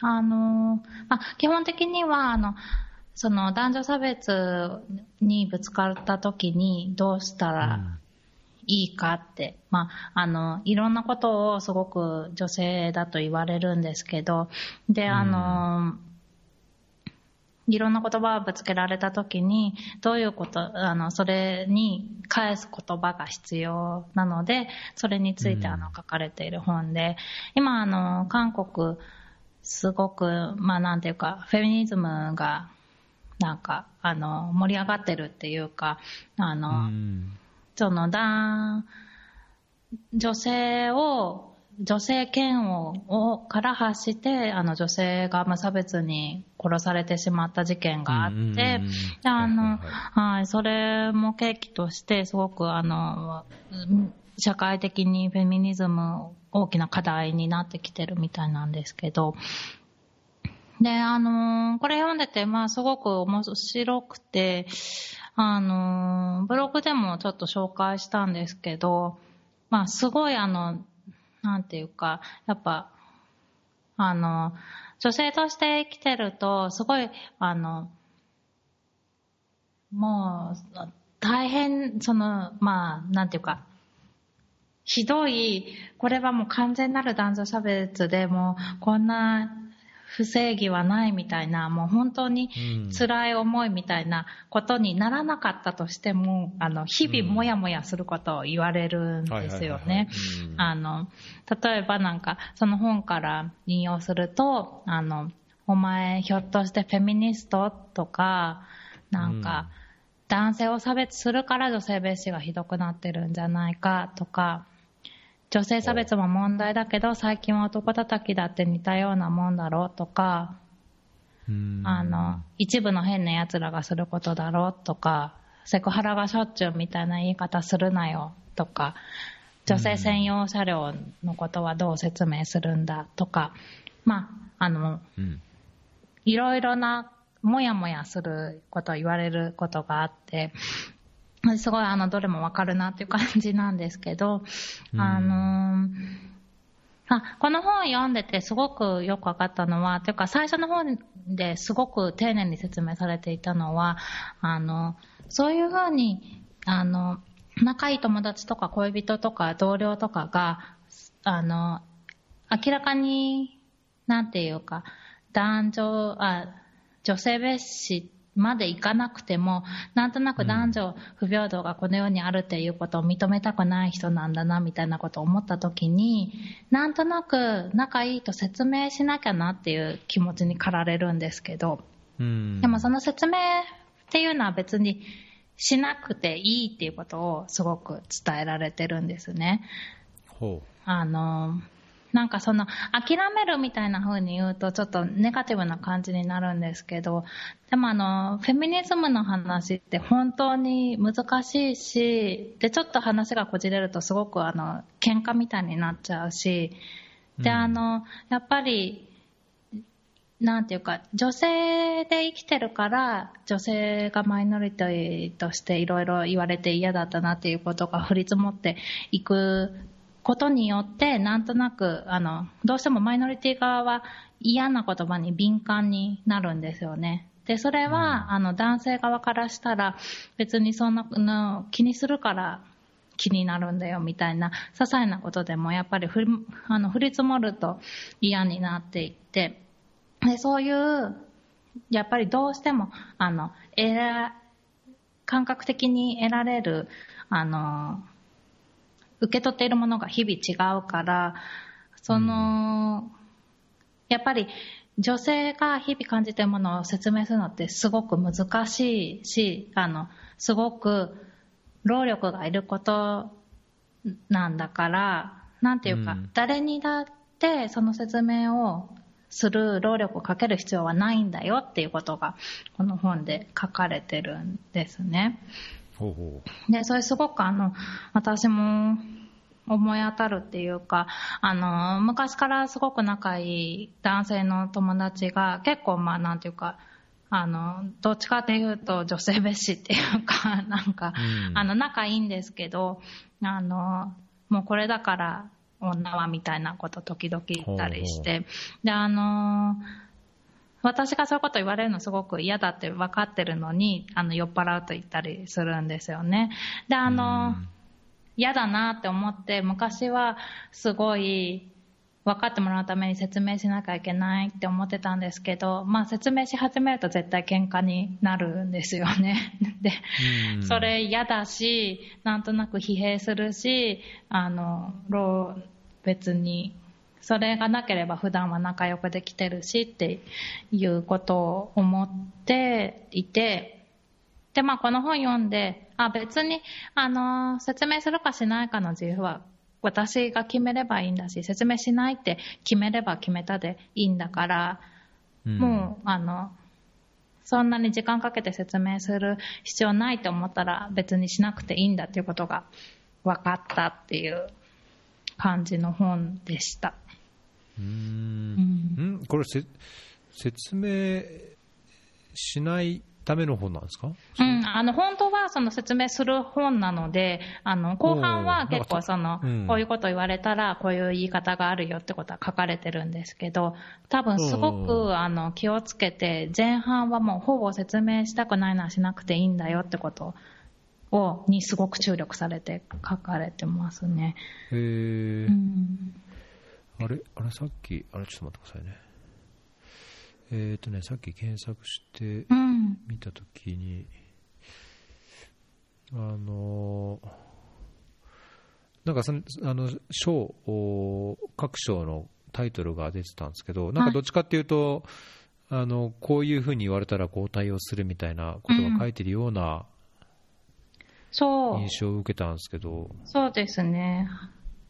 あの、あ基本的には、あの、その男女差別にぶつかった時にどうしたらいいかって、まあ、あの、いろんなことをすごく女性だと言われるんですけど、で、あの、いろんな言葉をぶつけられたときに、どういうこと、あの、それに返す言葉が必要なので、それについてあのうん書かれている本で、今あの、韓国、すごく、まあなんていうか、フェミニズムが、なんか、あの、盛り上がってるっていうか、あの、うんそのだ女性を、女性嫌悪をから発して、あの女性が無差別に殺されてしまった事件があって、あの、はいそれも契機として、すごくあの、うん社会的にフェミニズム大きな課題になってきてるみたいなんですけど、で、あのーこれ読んでて、まあ、すごく面白くて、あのブログでもちょっと紹介したんですけど、まあ、すごいあの、なんていうか、やっぱ、あの、女性として生きてると、すごい、あの、もう、大変、その、まあ、なんていうか、ひどい、これはもう完全なる男女差別でもう、こんな不正義はないみたいな、もう本当にうん。辛い思いみたいなことにならなかったとしても、あの、日々もやもやすることを言われるんですよね。あの、例えばなんか、その本から引用すると、あの、お前ひょっとしてフェミニストとか、なんか、男性を差別するから女性蔑視がひどくなってるんじゃないかとか、女性差別も問題だけど、最近は男叩きだって似たようなもんだろうとか、うん。あの、一部の変な奴らがすることだろうとか、セクハラがしょっちゅうみたいな言い方するなよとか、女性専用車両のことはどう説明するんだとか、まあ、あの、うん。いろいろな、もやもやすることを言われることがあって、すごいあの、どれもわかるなっていう感じなんですけど、うん。あのーあ、この本読んでてすごくよくわかったのは、というか最初の本ですごく丁寧に説明されていたのは、あの、そういうふうに、あの、仲いい友達とか恋人とか同僚とかが、あの、明らかに、なんていうか、男女、あ、女性蔑視までいかなくても、なんとなく男女不平等がこの世にあるっていうことを認めたくない人なんだな、みたいなことを思ったときに、なんとなく仲いいと説明しなきゃなっていう気持ちに駆られるんですけど、うんでもその説明っていうのは別にしなくていいっていうことをすごく伝えられてるんですね。ほあの、なんかその、諦めるみたいな風に言うとちょっとネガティブな感じになるんですけど、でもあの、フェミニズムの話って本当に難しいし、で、ちょっと話がこじれるとすごくあの、喧嘩みたいになっちゃうし、で、うん。あの、やっぱり、なんていうか、女性で生きてるから、女性がマイノリティとしていろいろ言われて嫌だったなっていうことが降り積もっていくことによって、なんとなく、あの、どうしてもマイノリティ側は嫌な言葉に敏感になるんですよね。で、それは、あの、男性側からしたら、別にそんなの気にするから気になるんだよみたいな些細なことでもやっぱり降りあの降り積もると嫌になっていってでそういうやっぱりどうしてもあの感覚的に得られるあの受け取っているものが日々違うからその、やっぱり女性が日々感じているものを説明するのってすごく難しいしあのすごく労力がいることなんだから、なんていうか、うん誰にだってその説明をする労力をかける必要はないんだよっていうことが、この本で書かれてるんですね。ほうほう。で、それすごくあの、私も思い当たるっていうか、あの、昔からすごく仲いい男性の友達が結構まあなんていうか、あの、どっちかっていうと女性蔑視っていうか、なんか、うん、あの、仲いいんですけど、あの、もうこれだから女はみたいなこと時々言ったりして、で、あの私がそういうこと言われるのすごく嫌だって分かってるのに、あの、酔っ払うと言ったりするんですよね。で、あの、嫌だなって思って、昔はすごい分かってもらうために説明しなきゃいけないって思ってたんですけど、まあ説明し始めると絶対喧嘩になるんですよね。で、それ嫌だし、なんとなく疲弊するし、あの、別に、それがなければ普段は仲良くできてるしっていうことを思っていて、で、まあこの本読んで、あ、別に、あの、説明するかしないかの自由は私が決めればいいんだし、説明しないって決めれば決めたでいいんだから、うん、もう、あの、そんなに時間かけて説明する必要ないと思ったら別にしなくていいんだっていうことが分かったっていう感じの本でした。うん、うん、これせ説明しないための本なんですか、うん、あの本当はその説明する本なので、あの後半は結構その、こういうこと言われたら、こういう言い方があるよってことは書かれてるんですけど、多分すごくあの気をつけて、前半はもうほぼ説明したくないのはしなくていいんだよってことをにすごく注力されて書かれてますね。へえ、うん、あれ、あれさっき、あれちょっと待ってくださいね。えっ、ー、とね、さっき検索して見たときに、うん、あのなんかあの賞各賞のタイトルが出てたんですけど、なんかどっちかっていうと、はい、あのこういうふうに言われたらこう対応するみたいなことが書いてるような印象を受けたんですけど、そうですね、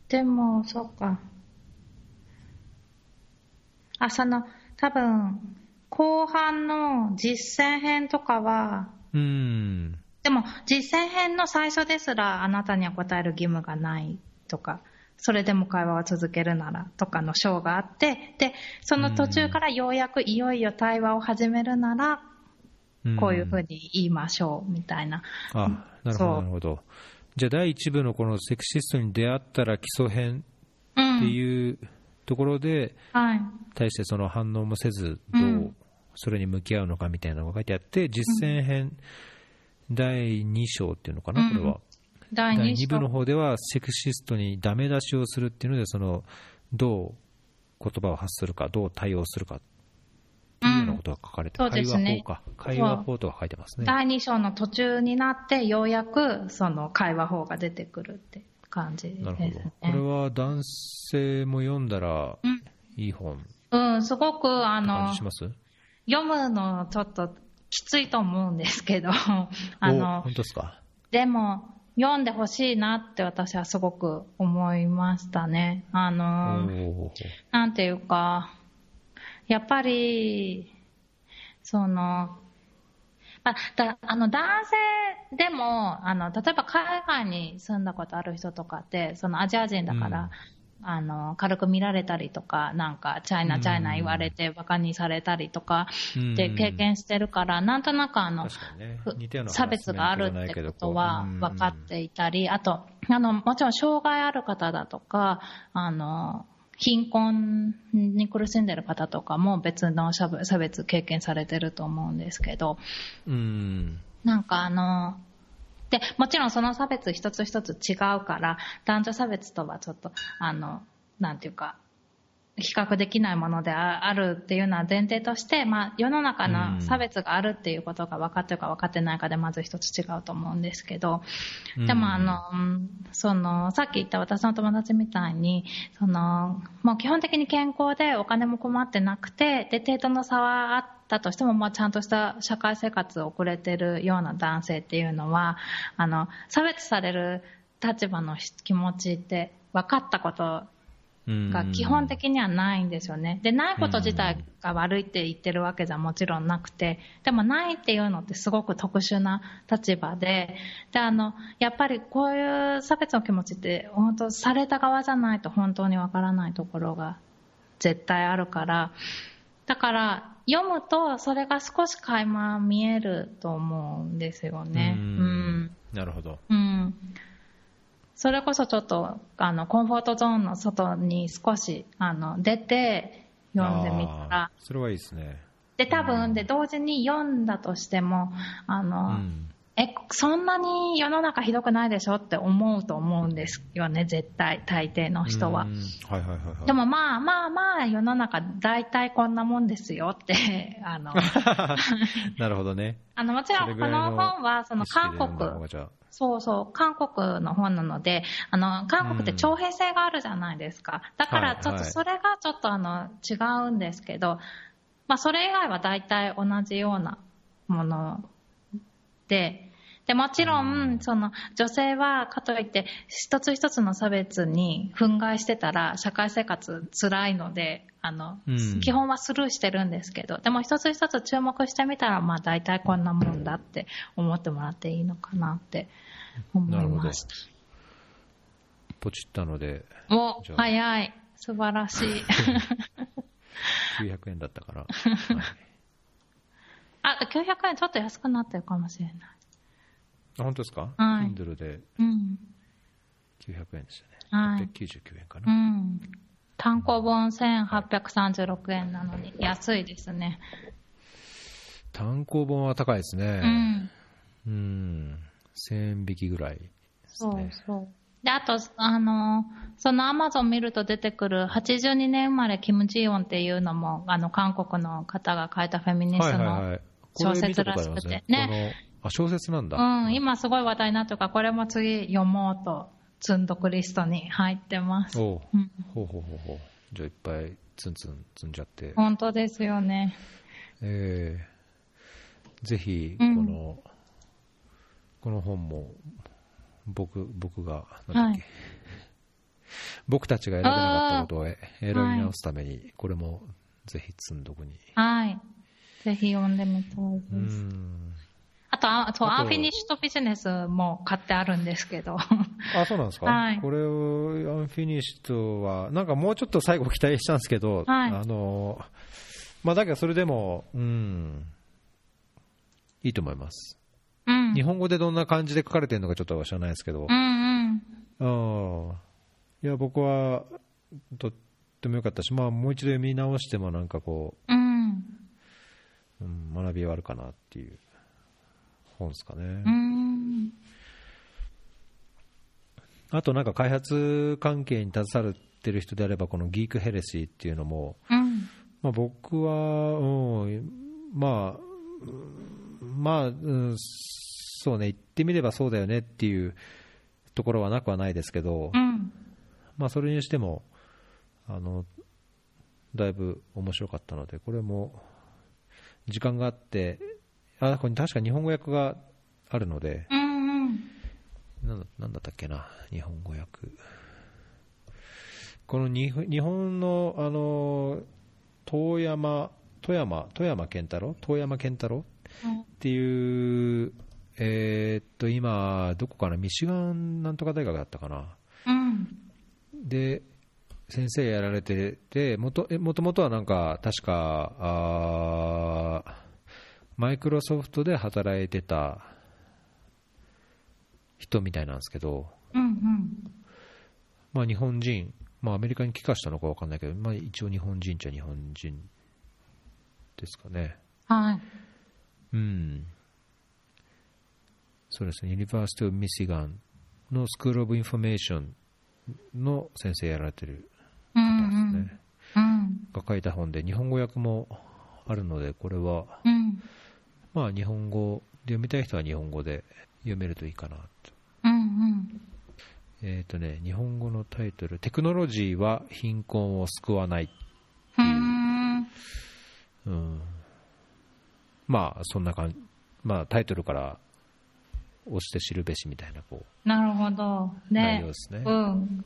でも、そうか、あその多分、後半の実践編とかは、うん。でも、実践編の最初ですら、あなたには答える義務がないとか、それでも会話を続けるならとかの章があって、で、その途中からようやくいよいよ対話を始めるなら、こういうふうに言いましょうみたいな。あ、なるほど、なるほど。じゃあ、第1部のこのセクシストに出会ったら基礎編っていう、うんところで、はい、対してその反応もせず、どうそれに向き合うのかみたいなのが書いてあって、実践編第2章っていうのかな、これは。第 2, 2部の方では、セクシストにダメ出しをするっていうので、そのどう言葉を発するか、どう対応するかっていうようなことが書かれて、うん、会話法か、会話法とか書いてますね。第2章の途中になって、ようやくその会話法が出てくるって感じです、ね、なるほど。これは男性も読んだらいい本、うん、うん、すごくあの、読むのちょっときついと思うんですけど、あの、本当ですか？でも、読んでほしいなって私はすごく思いましたね。あの、なんていうか、やっぱり、その、あだあの男性でもあの、例えば海外に住んだことある人とかって、そのアジア人だから、うん、あの軽く見られたりとか、なんか、チャイナ、チャイナ言われて、バカにされたりとかって経験してるから、なんとなくあの、ね、差別があるってことは分かっていたり、あと、あの、もちろん障害ある方だとか、あの、貧困に苦しんでる方とかも別の差別経験されてると思うんですけど、うん、なんかあの、で、もちろんその差別一つ一つ違うから、男女差別とはちょっと、あの、なんていうか、比較できないものであるっていうのは前提として、まあ、世の中の差別があるっていうことが分かってるか分かってないかでまず一つ違うと思うんですけど、でもあの、その、さっき言った私の友達みたいに、その、もう基本的に健康でお金も困ってなくて、で、程度の差はあったとしても、まあ、ちゃんとした社会生活を送れてるような男性っていうのは、あの、差別される立場の気持ちって分かったことが基本的にはないんですよね。で、ないこと自体が悪いって言ってるわけじゃもちろんなくて、でもないっていうのってすごく特殊な立場で、で、あの、やっぱりこういう差別の気持ちって本当された側じゃないと本当にわからないところが絶対あるから、だから読むとそれが少し垣間見えると思うんですよね。うん。なるほど。うん。それこそちょっと、あの、コンフォートゾーンの外に少し、あの、出て読んでみたら。それはいいですね。で、多分、で、同時に読んだとしても、あの、うん、え、そんなに世の中ひどくないでしょって思うと思うんですよね、絶対、大抵の人は。はいはいはい、はい、でもまあまあまあ、世の中大体こんなもんですよって、あの。なるほどね。あの、もちろんこの本は、その韓国、そうそう、韓国の本なので、あの、韓国って徴兵制があるじゃないですか。だからちょっとそれがちょっとあの、違うんですけど、まあそれ以外は大体同じようなもので、で、もちろん、その、女性は、かといって、一つ一つの差別に憤慨してたら、社会生活辛いので、あの、うん、基本はスルーしてるんですけど、でも一つ一つ注目してみたら、まあ大体こんなもんだって思ってもらっていいのかなって思いました。ポチったので。お、早い。素晴らしい。900円だったから。はい、あ、900円ちょっと安くなってるかもしれない。あ本当ですか、はい、Kindle で900円でしたね。はい、899円かな。うん、単行本1836円なのに、安いですね。単行本は高いですね。うん。うん。1000円引きぐらい、ね、そうそう。で、あと、あの、そのアマゾン見ると出てくる82年生まれキム・ジヨンっていうのも、あの、韓国の方が書いたフェミニストの小説らしくて。ね。あ、小説なんだ。うん、今すごい話題になってるから、これも次読もうと、積んどくリストに入ってます。おう、うん、ほうほうほうほう。じゃあいっぱいツンツン積んじゃって。本当ですよね。えー、ぜひ、この、うん、この本も、僕、僕が、なんだっけ、はい、僕たちが選べなかったことを選び直すために、これもぜひ積ん読に。はい。ぜひ読んでみたいです。あと、あと。 Unfinished Business も買ってあるんですけど。あ、そうなんですか、はい、これを、 Unfinished は、なんかもうちょっと最後期待したんですけど、はい、あの、まあ、だけどそれでも、うん、いいと思います。うん、日本語でどんな感じで書かれてるのかちょっと知らないですけど、うんうん、いや、僕はとってもよかったし、まあ、もう一度読み直してもなんかこう、うん、うん、学びはあるかなっていう。本ですかね。あとなんか開発関係に携わってる人であれば、このギークヘレシーっていうのも、うん、まあ、僕は、うん、まあ、まあ、うん、そうね、言ってみればそうだよねっていうところはなくはないですけど、うん、まあ、それにしても、あの、だいぶ面白かったので、これも時間があって、あこれ確か日本語訳があるので、うんうん、なんなんだったっけな、日本語訳。この日本の、あの、遠山、富山、富山健太郎？遠山健太郎？っていう、えー、っと、今、どこかな、ミシガンなんとか大学だったかな？うん、で、先生やられてて、もともとはなんか、確か、あマイクロソフトで働いてた人みたいなんですけど、うんうん、まあ、日本人、まあ、アメリカに帰化したのか分かんないけど、まあ、一応日本人っちゃ日本人ですかね。はい。うん。そうですね、 University of Michigan の School of Information の先生やられてる方ですね。うんうん、が書いた本で、日本語訳もあるので、これは、うんまあ、日本語で読みたい人は日本語で読めるといいかなと。うんうん、えっ、ー、とね、日本語のタイトル、テクノロジーは貧困を救わないっていう。うん、まあ、そんな感じ、まあ、タイトルから押して知るべしみたいな、こう。なるほど。ね。内容ですね。うん。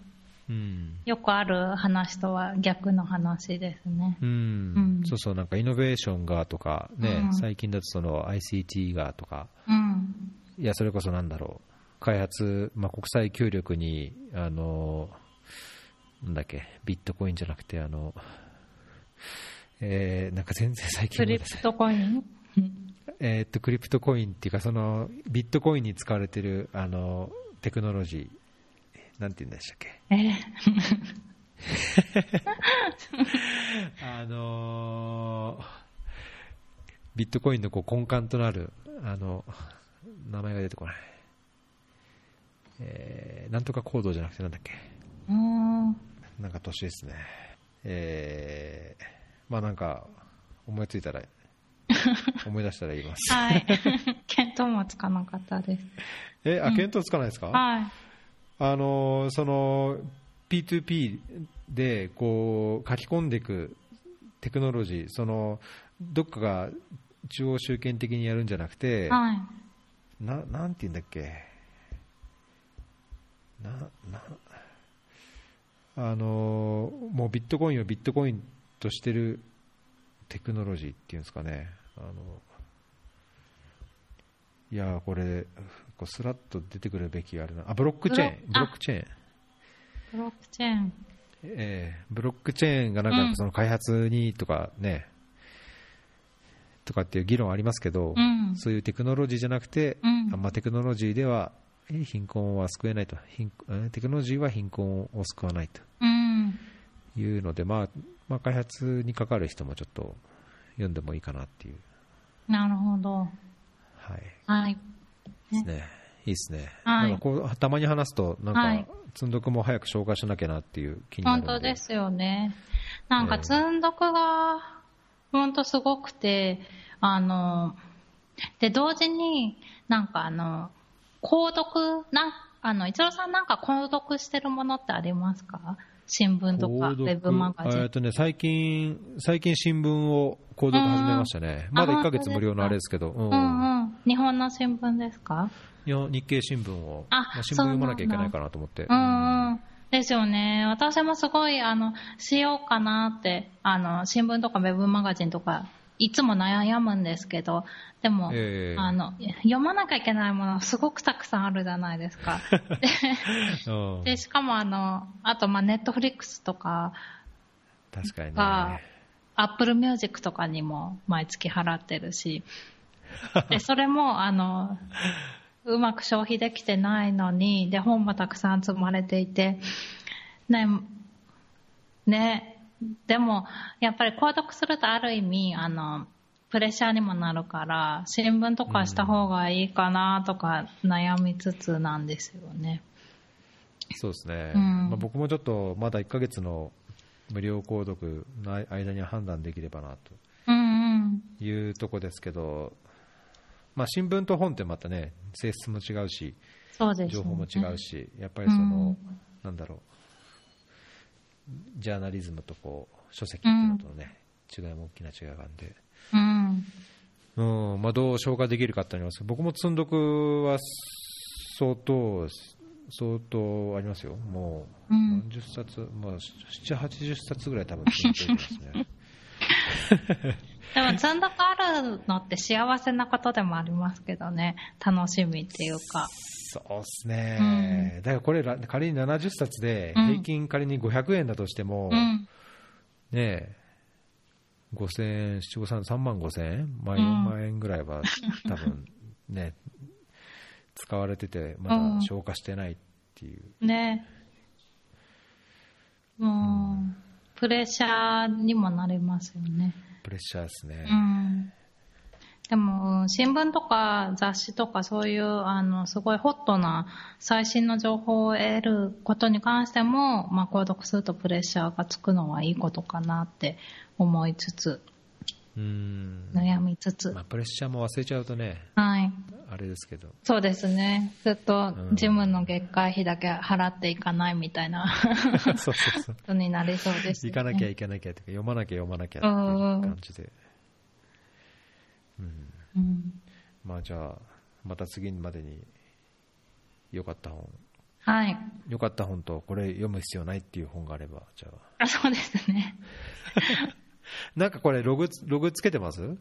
うん。よくある話とは逆の話ですね。うん。うん。そうそう、なんかイノベーションがとか、ねうん。最近だとその ICT がとか、うん。いや、それこそなんだろう、開発、まあ、国際協力に、あのなんだっけ、ビットコインじゃなくて、あのえーなんか全然最近クリプトコイン？えーっとクリプトコインっていうか、そのビットコインに使われてるあのテクノロジー、なんて言うんでしたっけ、え あのービットコインのこう根幹となるあの名前が出てこない、えーなんとかコードじゃなくてなんだっけ？なんか年ですね、えーまあなんか思いついたら 思い出したら言います。はい。見当もつかなかったです。え、あ、うん見当つかないですか、はい。あのその P2P でこう書き込んでいくテクノロジー、そのどっかが中央集権的にやるんじゃなくて、はい。ななんて言うんだっけ、ななあのもうビットコインをビットコインとしてるテクノロジーっていうんですかね。あのいやーこれこうスラッと出てくるべきあれな。あブロックチェーン。ブロックチェーン。ブロックチェーン。えーブロックチェーンがなんうんかその開発にとかね、とかっていう議論ありますけど、うん。そういうテクノロジーじゃなくて、うん。あまあ、テクノロジーではえー貧困は救えないと。貧えーテクノロジーは貧困を救わないと。うん。いうので、まあまあ、開発にかかる人もちょっと読んでもいいかなっていう、なるほど。はい。はい。ですね、いいですね、はい。なんかこうたまに話すと、なんか、はい。積んどくも早く紹介しなきゃなっていう気になる本当ですよね。なんかええ。積んどくが、本当すごくて、あの、で、同時になんかあの、購読、な、あの、一郎さんなんか購読してるものってありますか？新聞とか、ウェブマガジン。えっとね、最近、最近新聞を購読始めましたね、まだあ1ヶ月無料のあれですけど、うんうんうん。日本の新聞ですか？日本日経新聞を、あまあ、新聞読まなきゃいけないかなと思って。うんうん。ですよね。私もすごい、あの、しようかなって、あの、新聞とかウェブマガジンとか、いつも悩むんですけど、でも、ええあの、読まなきゃいけないものすごくたくさんあるじゃないですか。うんで、しかもあの、あと、まあ、ネットフリックスとか、確かにね。が、アップルミュージックとかにも毎月払ってるし、で、それも、あの、うまく消費できてないのに、で、本もたくさん積まれていて、ね、ね、でも、やっぱり購読するとある意味、あの、プレッシャーにもなるから、新聞とかした方がいいかなとか悩みつつなんですよね。そうですね。うんまあ、僕もちょっと、まだ1ヶ月の無料購読の間に判断できればなうんうん。というとこですけど、まあ、新聞と本ってまたね、性質も違うし、ね。情報も違うし、やっぱりその、うんなんだろう、ジャーナリズムとこう書籍っていうのとのね、違いも大きな違いがあるんで、うん。うんまあ、どう消化できるかってあります僕も積んどくは相当、相当ありますよ、もう、うん何十冊、まあ、7、80冊ぐらい多分積んでますね。でも、積んどくあるのって幸せなことでもありますけどね。楽しみっていうか。そうですね、だからこれ、ら仮に70冊で、うん平均仮に500円だとしても、うん。ねえ、5000円、七五三3万5000円、まあ、うん4万円ぐらいは 多分ね、使われてて、まだ消化してないっていう、ね。もう、プレッシャーにもなりますよね。プレッシャーですね。うん。でも、うん新聞とか雑誌とかそういう、あの、すごいホットな最新の情報を得ることに関しても、まあ、購読するとプレッシャーがつくのはいいことかなって思いつつ、うん悩みつつまあ、。プレッシャーも忘れちゃうとね、はい。あれですけど、そうですね。ずっとうんジムの月会費だけ払っていかないみたいな そうそうそう、ことになりそうです、ね。行かなきゃいけなきゃとか、読まなきゃ読まなきゃっていう感じで、うん、うん。まあじゃあ、また次までに良かった本、はい。よかった、本当、これ読む必要ないっていう本があれば、じゃあ。あ、そうですね。なんかこれログつ、ログつけてます？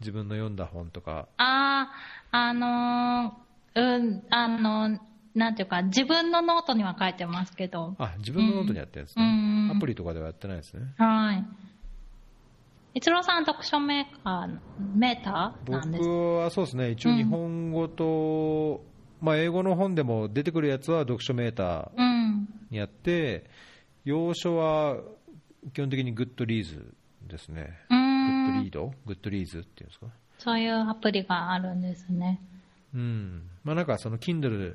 自分の読んだ本とか。ああ、あのーうん、あのーなんていうか、自分のノートには書いてますけど。あ、自分のノートにやってるんですね。うんうんアプリとかではやってないですね。はい。一郎さん、読書メーカー、メーターなんですか？僕はそうですね、一応日本語と、まあ、英語の本でも出てくるやつは読書メーターうん。にやって、洋書は基本的に Goodreads ですね。う Good んリード？ Goodreads っていうんですか？そういうアプリがあるんですね。うん。まあなんかその Kindle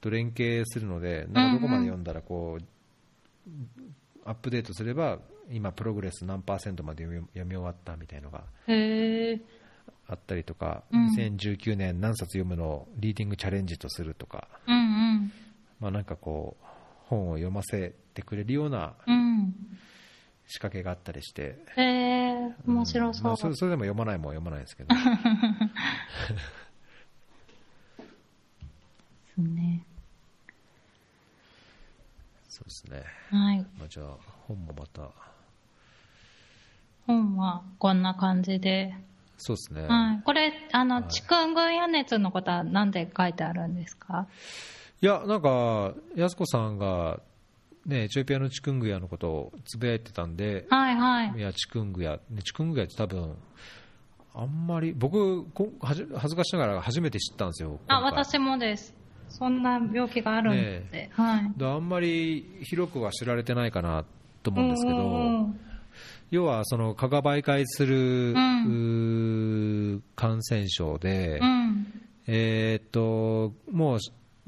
と連携するので、なんかどこまで読んだらこう、アップデートすれば、今プログレス何パーセントまで読み読み終わったみたいのが。あったりとか、うん2019年何冊読むのをリーディングチャレンジとするとか、うんまあなんかこう、本を読ませてくれるようなうん。うん。仕掛けがあったりして、へえ、面白んそう。まあそれそれでも読まないもんは読まないですけど、ですね。そうですね。はい。まあ、じゃあ、本もまた、本はこんな感じで。そうですね。はい。これ、あの、はいチクングンヤ熱のことは何で書いてあるんですか？いや、なんか、安子さんが、ね、エチオピアのチクングヤのことをつぶやいてたんで、はいはいい。や、チクングヤ、ねチクングヤって多分、あんまり、僕、こはじ恥ずかしながら初めて知ったんですよ。あ、私もです。そんな病気があるんですって。はい。であんまり広くは知られてないかなと思うんですけど、うんうん要はその蚊が媒介する、んうー感染症で、うん。えーっともう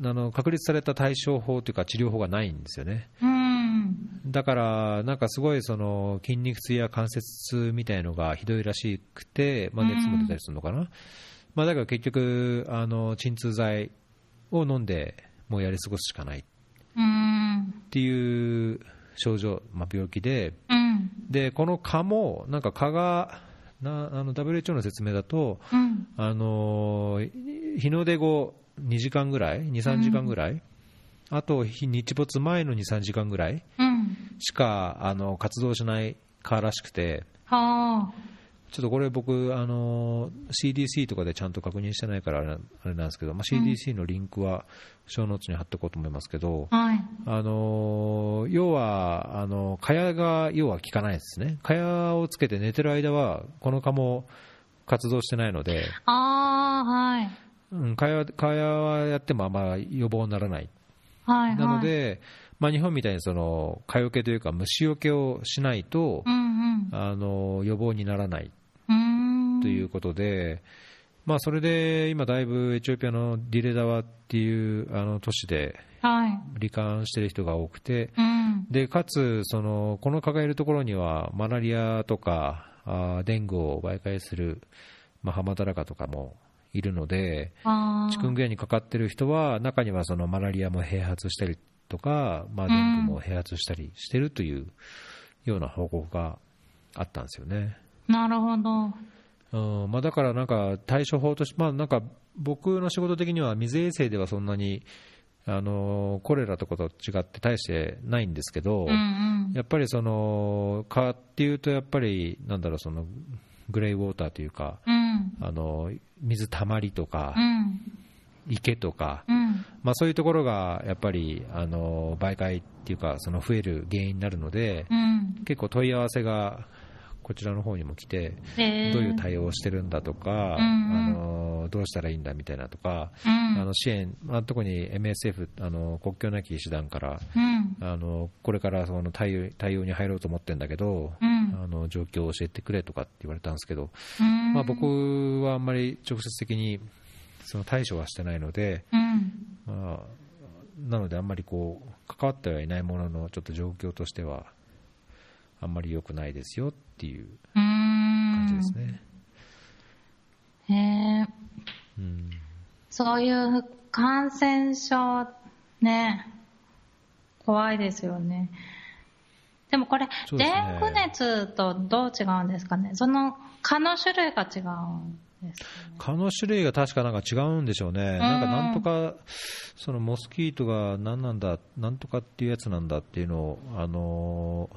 あの確立された対処法というか治療法がないんですよね。うん。だから、なんかすごいその筋肉痛や関節痛みたいのがひどいらしくて、まあ、熱も出たりするのかな、まあ、だから結局、あの鎮痛剤を飲んで、もうやり過ごすしかないっうん。ていう症状、まあ、病気で、うん。でこの蚊も、なんか蚊が、なあの WHO の説明だと、うん。あの日の出後2時間ぐらい、2、3時間ぐらい、あと日日没前の2、3時間ぐらいうん。しかあの活動しない蚊らしくて、はちょっとこれ僕、あの CDC とかでちゃんと確認してないからあれなあれなんですけど、まあ、CDC のリンクは小ノーツに貼っておこうと思いますけど、あ。はい。あの要は、あの蚊帳が要は効かないですね、蚊帳をつけて寝てる間は、この蚊も活動してないので、ああ、はい。うん、蚊帳蚊帳はやってもあんま予防にならない、はい、はい。なの、で、まあ、日本みたいにその蚊よけというか、虫よけをしないとう、んあの予防にならない。ということで、まあ、それで今、だいぶエチオピアのディレダワっていうあの都市ではい。罹患している人が多くて、うん。でかつその、この蚊がいるところには、マラリアとか、あーデングを媒介する、まあ、ハマダラカとかもいるので。チクングヤにかかっている人は、中にはそのマラリアも併発したりとか、まあ、デングも併発したりしてるというような報告があったんですよね。なるほど。うんまあ、だからなんか対処法として、まあ、なんか僕の仕事的には水衛生ではそんなにあのコレラとかと違って大してないんですけど、うんうん。やっぱりその蚊っていうと、やっぱりなんだろう、そのグレイウォーターというか、うん。あの水たまりとかう、ん。池とか、うん。まあ、そういうところがやっぱりあの媒介っていうか、その増える原因になるので、うん。結構問い合わせがこちらの方にも来て、えーどういう対応をしてるんだとか、うんうんあのどうしたらいいんだみたいなとか、うん。あの支援、まあ、特に MSF あの、国境なき医師団から、うん。あのこれからその対応対応に入ろうと思ってるんだけど、うん。あの状況を教えてくれとかって言われたんですけど、うん。まあ、僕はあんまり直接的にその対処はしてないので、うん。まあ、なのであんまりこう関わってはいないものの、ちょっと状況としては、あんまり良くないですよっていう。感じですね。へえ。うんそういう感染症、ね、怖いですよね。でもこれ、デそうですねング熱とどう違うんですかね？その蚊の種類が違うん蚊の種類が確かなんか違うんでしょうね、なんかなんとか、そのモスキートが何なんだ、なんとかっていうやつなんだっていうのを、あの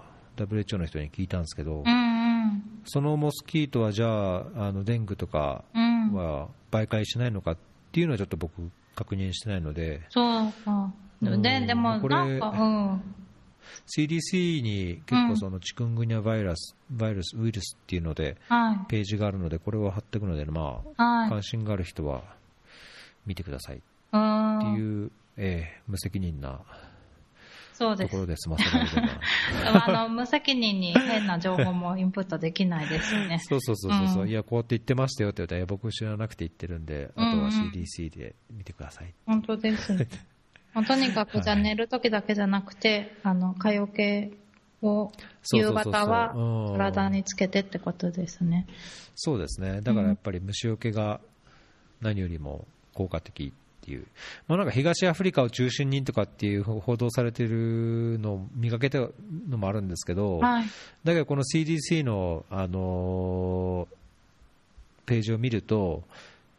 WHO の人に聞いたんですけど、そのモスキートはじゃあ、あのデングとかは媒介しないのかっていうのはちょっと僕、確認してないので。そうそうででもなんか、うん、CDC に結構そのチクングニャバイラス、バイラス、ウイルスっていうので、ページがあるので、これを貼っていくので、まあ、関心がある人は見てくださいっていう、えー、無責任なそうです。ところで済ませられれば。あの、無責任に変な情報も インプットできないですよね。そうそうそうそう、うん、いや、こうやって言ってましたよって言ったら、僕知らなくて言ってるんで、あとは CDC で見てください。本当です。とにかく、じゃあ寝るときだけじゃなくて、あの、蚊よけを夕方は体につけてってことですね。そうですね。だからやっぱり虫よけが何よりも効果的っていう、まあ、なんか東アフリカを中心にとかっていう報道されているのを見かけたのもあるんですけど、はい、だけどこの CDC の、あのページを見ると、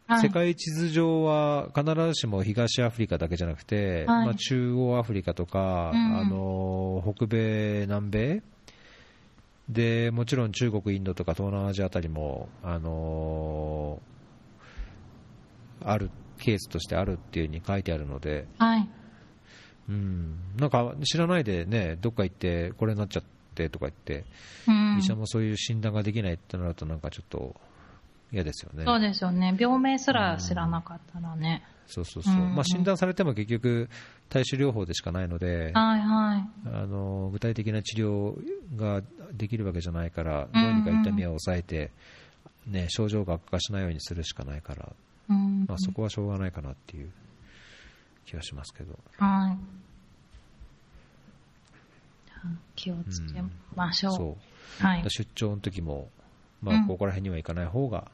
はい、世界地図上は必ずしも東アフリカだけじゃなくて、はい、まあ、中央アフリカとか、うん、あの北米、南米でもちろん中国、インドとか東南アジアあたりも、あのー、あるケースとしてあるっていうふうに書いてあるので、はい、うん、なんか知らないでね、どっか行ってこれになっちゃってとか言って、うん、医者もそういう診断ができないってなると、なんかちょっと嫌ですよね。そうですよね、病名すら知らなかったらね。うん、そうそうそう、うん。うん、まあ、診断されても結局、対処療法でしかないので、はいはい、あの具体的な治療ができるわけじゃないから、どうにか痛みを抑えて、ね、症状が悪化しないようにするしかないから、まあ、そこはしょうがないかなっていう気がしますけど。はい。気をつけましょう。そう。はい、出張の時も、まあ、ここら辺には行かない方が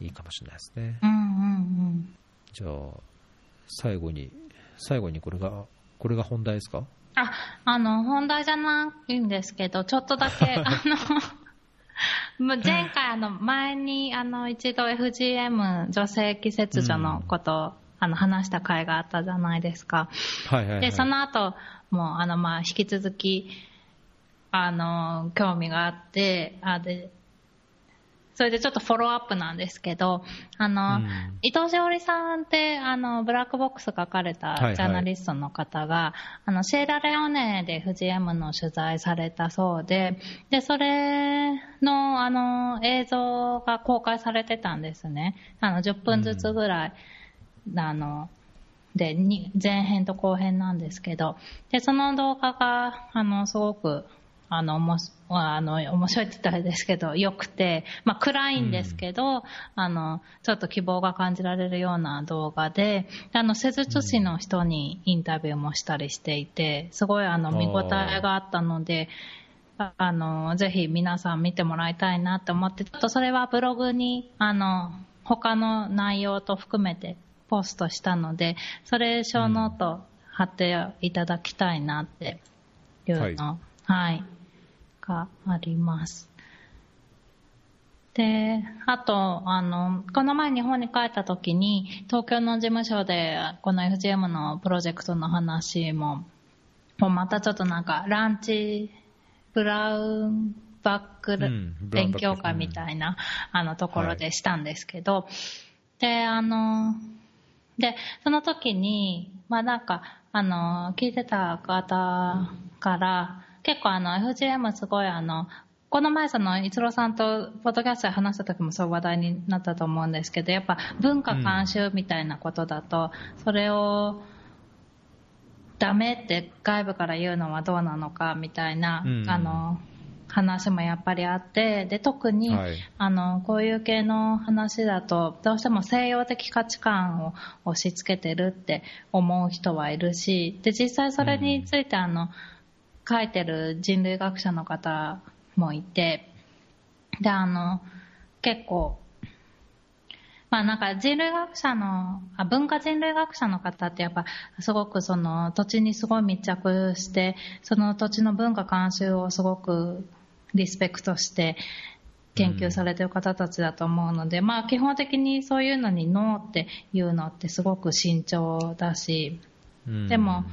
いいかもしれないですね。うんうんうん、じゃあ、最後に、最後にこれが、これが本題ですか？あ、あの、本題じゃないんですけど、ちょっとだけ、あの、前回、あの、前に、あの、一度 FGM 女性器切除のことを、あの、話した回があったじゃないですか。はいはい、はい、で、その後、もう、あの、まあ、引き続き、あの、興味があって、あ、で、それでちょっとフォローアップなんですけど、あの、うん、伊藤詩織さんって、あの、ブラックボックス書かれたジャーナリストの方が、はいはい、あの、シェーラレオネで FGM の取材されたそうで、で、それの、あの、映像が公開されてたんですね。あの、10分ずつぐらい、うん、あの、で、前編と後編なんですけど、で、その動画が、あの、すごく、あの、もあの、面白いって言ったらあれですけど、良くて、まあ暗いんですけど、うん、あの、ちょっと希望が感じられるような動画で、あの、施術師の人にインタビューもしたりしていて、すごいあの、見応えがあったので、あの、ぜひ皆さん見てもらいたいなと思って、ちょっとそれはブログに、あの、他の内容と含めてポストしたので、それショーノート貼っていただきたいなっていうの、はい、はいがあります。で、あと、あの、この前日本に帰った時に、東京の事務所で、この FGM のプロジェクトの話も、もうまたちょっとなんか、ランチ、ブラウンバック、うん、勉強会みたいな、あの、ところでしたんですけど、はい、で、あの、で、その時に、まあなんか、あの、聞いてた方から、結構あの FGM すごいあの、この前その、逸郎さんとポッドキャストで話した時もそう話題になったと思うんですけど、やっぱ文化監修みたいなことだと、それを、ダメって外部から言うのはどうなのかみたいな、あの、話もやっぱりあって、で、特に、はい、あの、こういう系の話だと、どうしても西洋的価値観を押し付けてるって思う人はいるし、で、実際それについて、あの、書いてる人類学者の方もいて、で、あの、結構、まあなんか人類学者の、あ文化人類学者の方ってやっぱすごくその土地にすごい密着して、その土地の文化監修をすごくリスペクトして研究されてる方たちだと思うので、うん、まあ基本的にそういうのにノーっていうのってすごく慎重だし、うん、でも、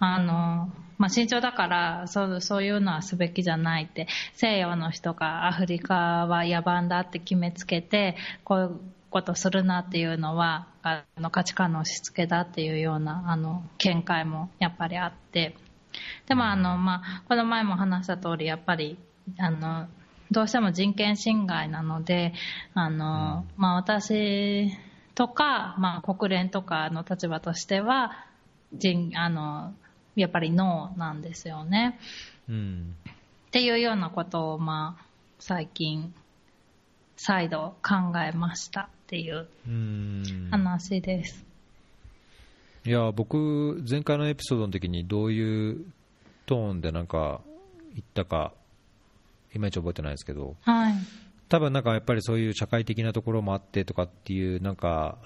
あの、まあ、慎重だからそうそういうのはすべきじゃないって。西洋の人がアフリカは野蛮だって決めつけてこういうことするなっていうのはあの価値観の押し付けだっていうようなあの見解もやっぱりあって。でもあの、まあ、この前も話した通りやっぱりあのどうしても人権侵害なので、あの、まあ私とか、まあ国連とかの立場としては、人、あの、やっぱりノーなんですよね。うん。っていうようなことを、まあ、最近、再度考えましたっていう話です。いや、僕、前回のエピソードの時にどういうトーンでなんか言ったかいまいち覚えてないですけど、はい、多分なんかやっぱりそういう社会的なところもあってとかっていう、なんか、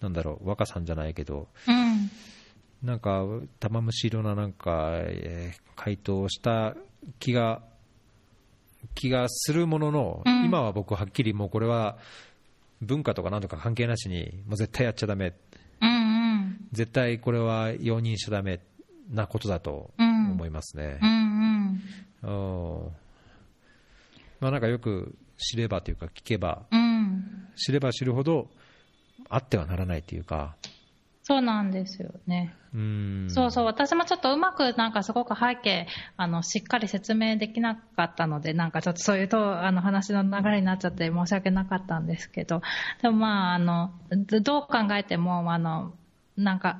なんだろう、若さんじゃないけど、うん、なんか玉虫色ななんか、えー、回答をした気が、気がするものの、うん、今は僕はっきりもうこれは文化とかなんとか関係なしに、もう絶対やっちゃだめ、うんうん、絶対これは容認しちゃだめなことだと思いますね。うん。うん。まあ、なんかよく知ればというか聞けば、うん、知れば知るほどあってはならないというか。そうなんですよね。うん。そうそう、私もちょっとうまくなんかすごく背景、あの、しっかり説明できなかったので、なんかちょっとそういうと、あの話の流れになっちゃって申し訳なかったんですけど、でもまあ、あの、どう考えても、あの、なんか、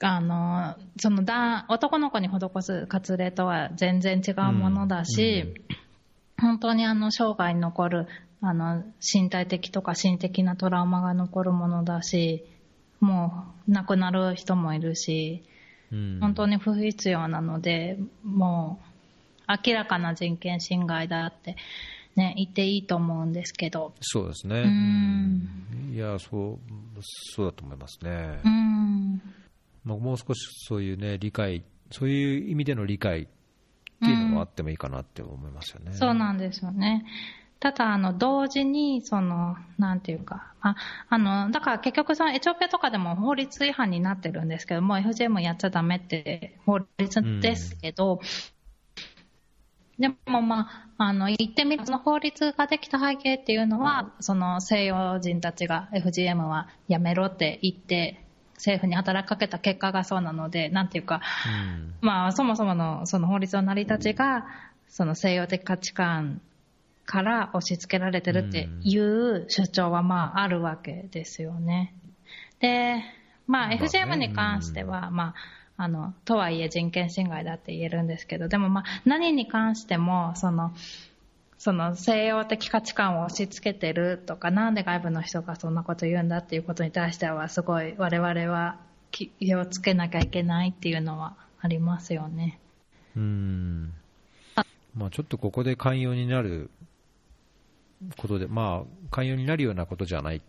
あの、そのだ男の子に施す割礼とは全然違うものだし、うん。うん、本当にあの生涯に残るあの身体的とか心的なトラウマが残るものだし、もう亡くなる人もいるし、うん、本当に不必要なので、もう明らかな人権侵害だって、ね、言っていいと思うんですけど。そうですね。うん、いや、そう、そうだと思いますね。うんまあ、もう少しそういうね、理解、そういう意味での理解っていうのもあってもいいかなって思いますよね。うん、そうなんですよね。ただ、あの、同時に、その、なんていうか、あ、あの、だから結局そのエチオピアとかでも法律違反になってるんですけども、FGM やっちゃダメって法律ですけど、うん、でもまあ、あの、言ってみると、その法律ができた背景っていうのは、その西洋人たちが FGM はやめろって言って、政府に働きかけた結果がそうなので、なんていうか、うん、まあ、そもそものその法律の成り立ちが、その西洋的価値観から押し付けられてるっていう主張はまああるわけですよね。で、まあ FGM に関しては、まあ、あの、とはいえ人権侵害だって言えるんですけど、でもまあ何に関しても、その、その西洋的価値観を押し付けてるとか、なんで外部の人がそんなこと言うんだっていうことに対しては、すごい我々は気をつけなきゃいけないっていうのはありますよね。うん。まあちょっとここで寛容になることで、まあ寛容になるようなことじゃない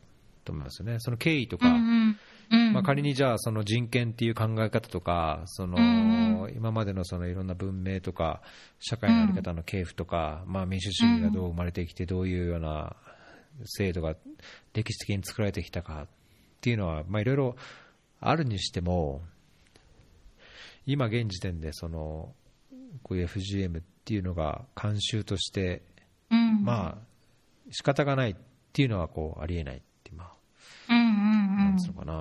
と思いますよね。その経緯とか、うんうん。まあ、仮にじゃあその人権っていう考え方とかその今までのそのいろんな文明とか社会の在り方の系譜とか、まあ、民主主義がどう生まれてきてどういうような制度が歴史的に作られてきたかっていうのは、まあ、いろいろあるにしても今現時点でそのこういう FGM っていうのが慣習として、まあ仕方がないっていうのはこうありえないなんつうのかな、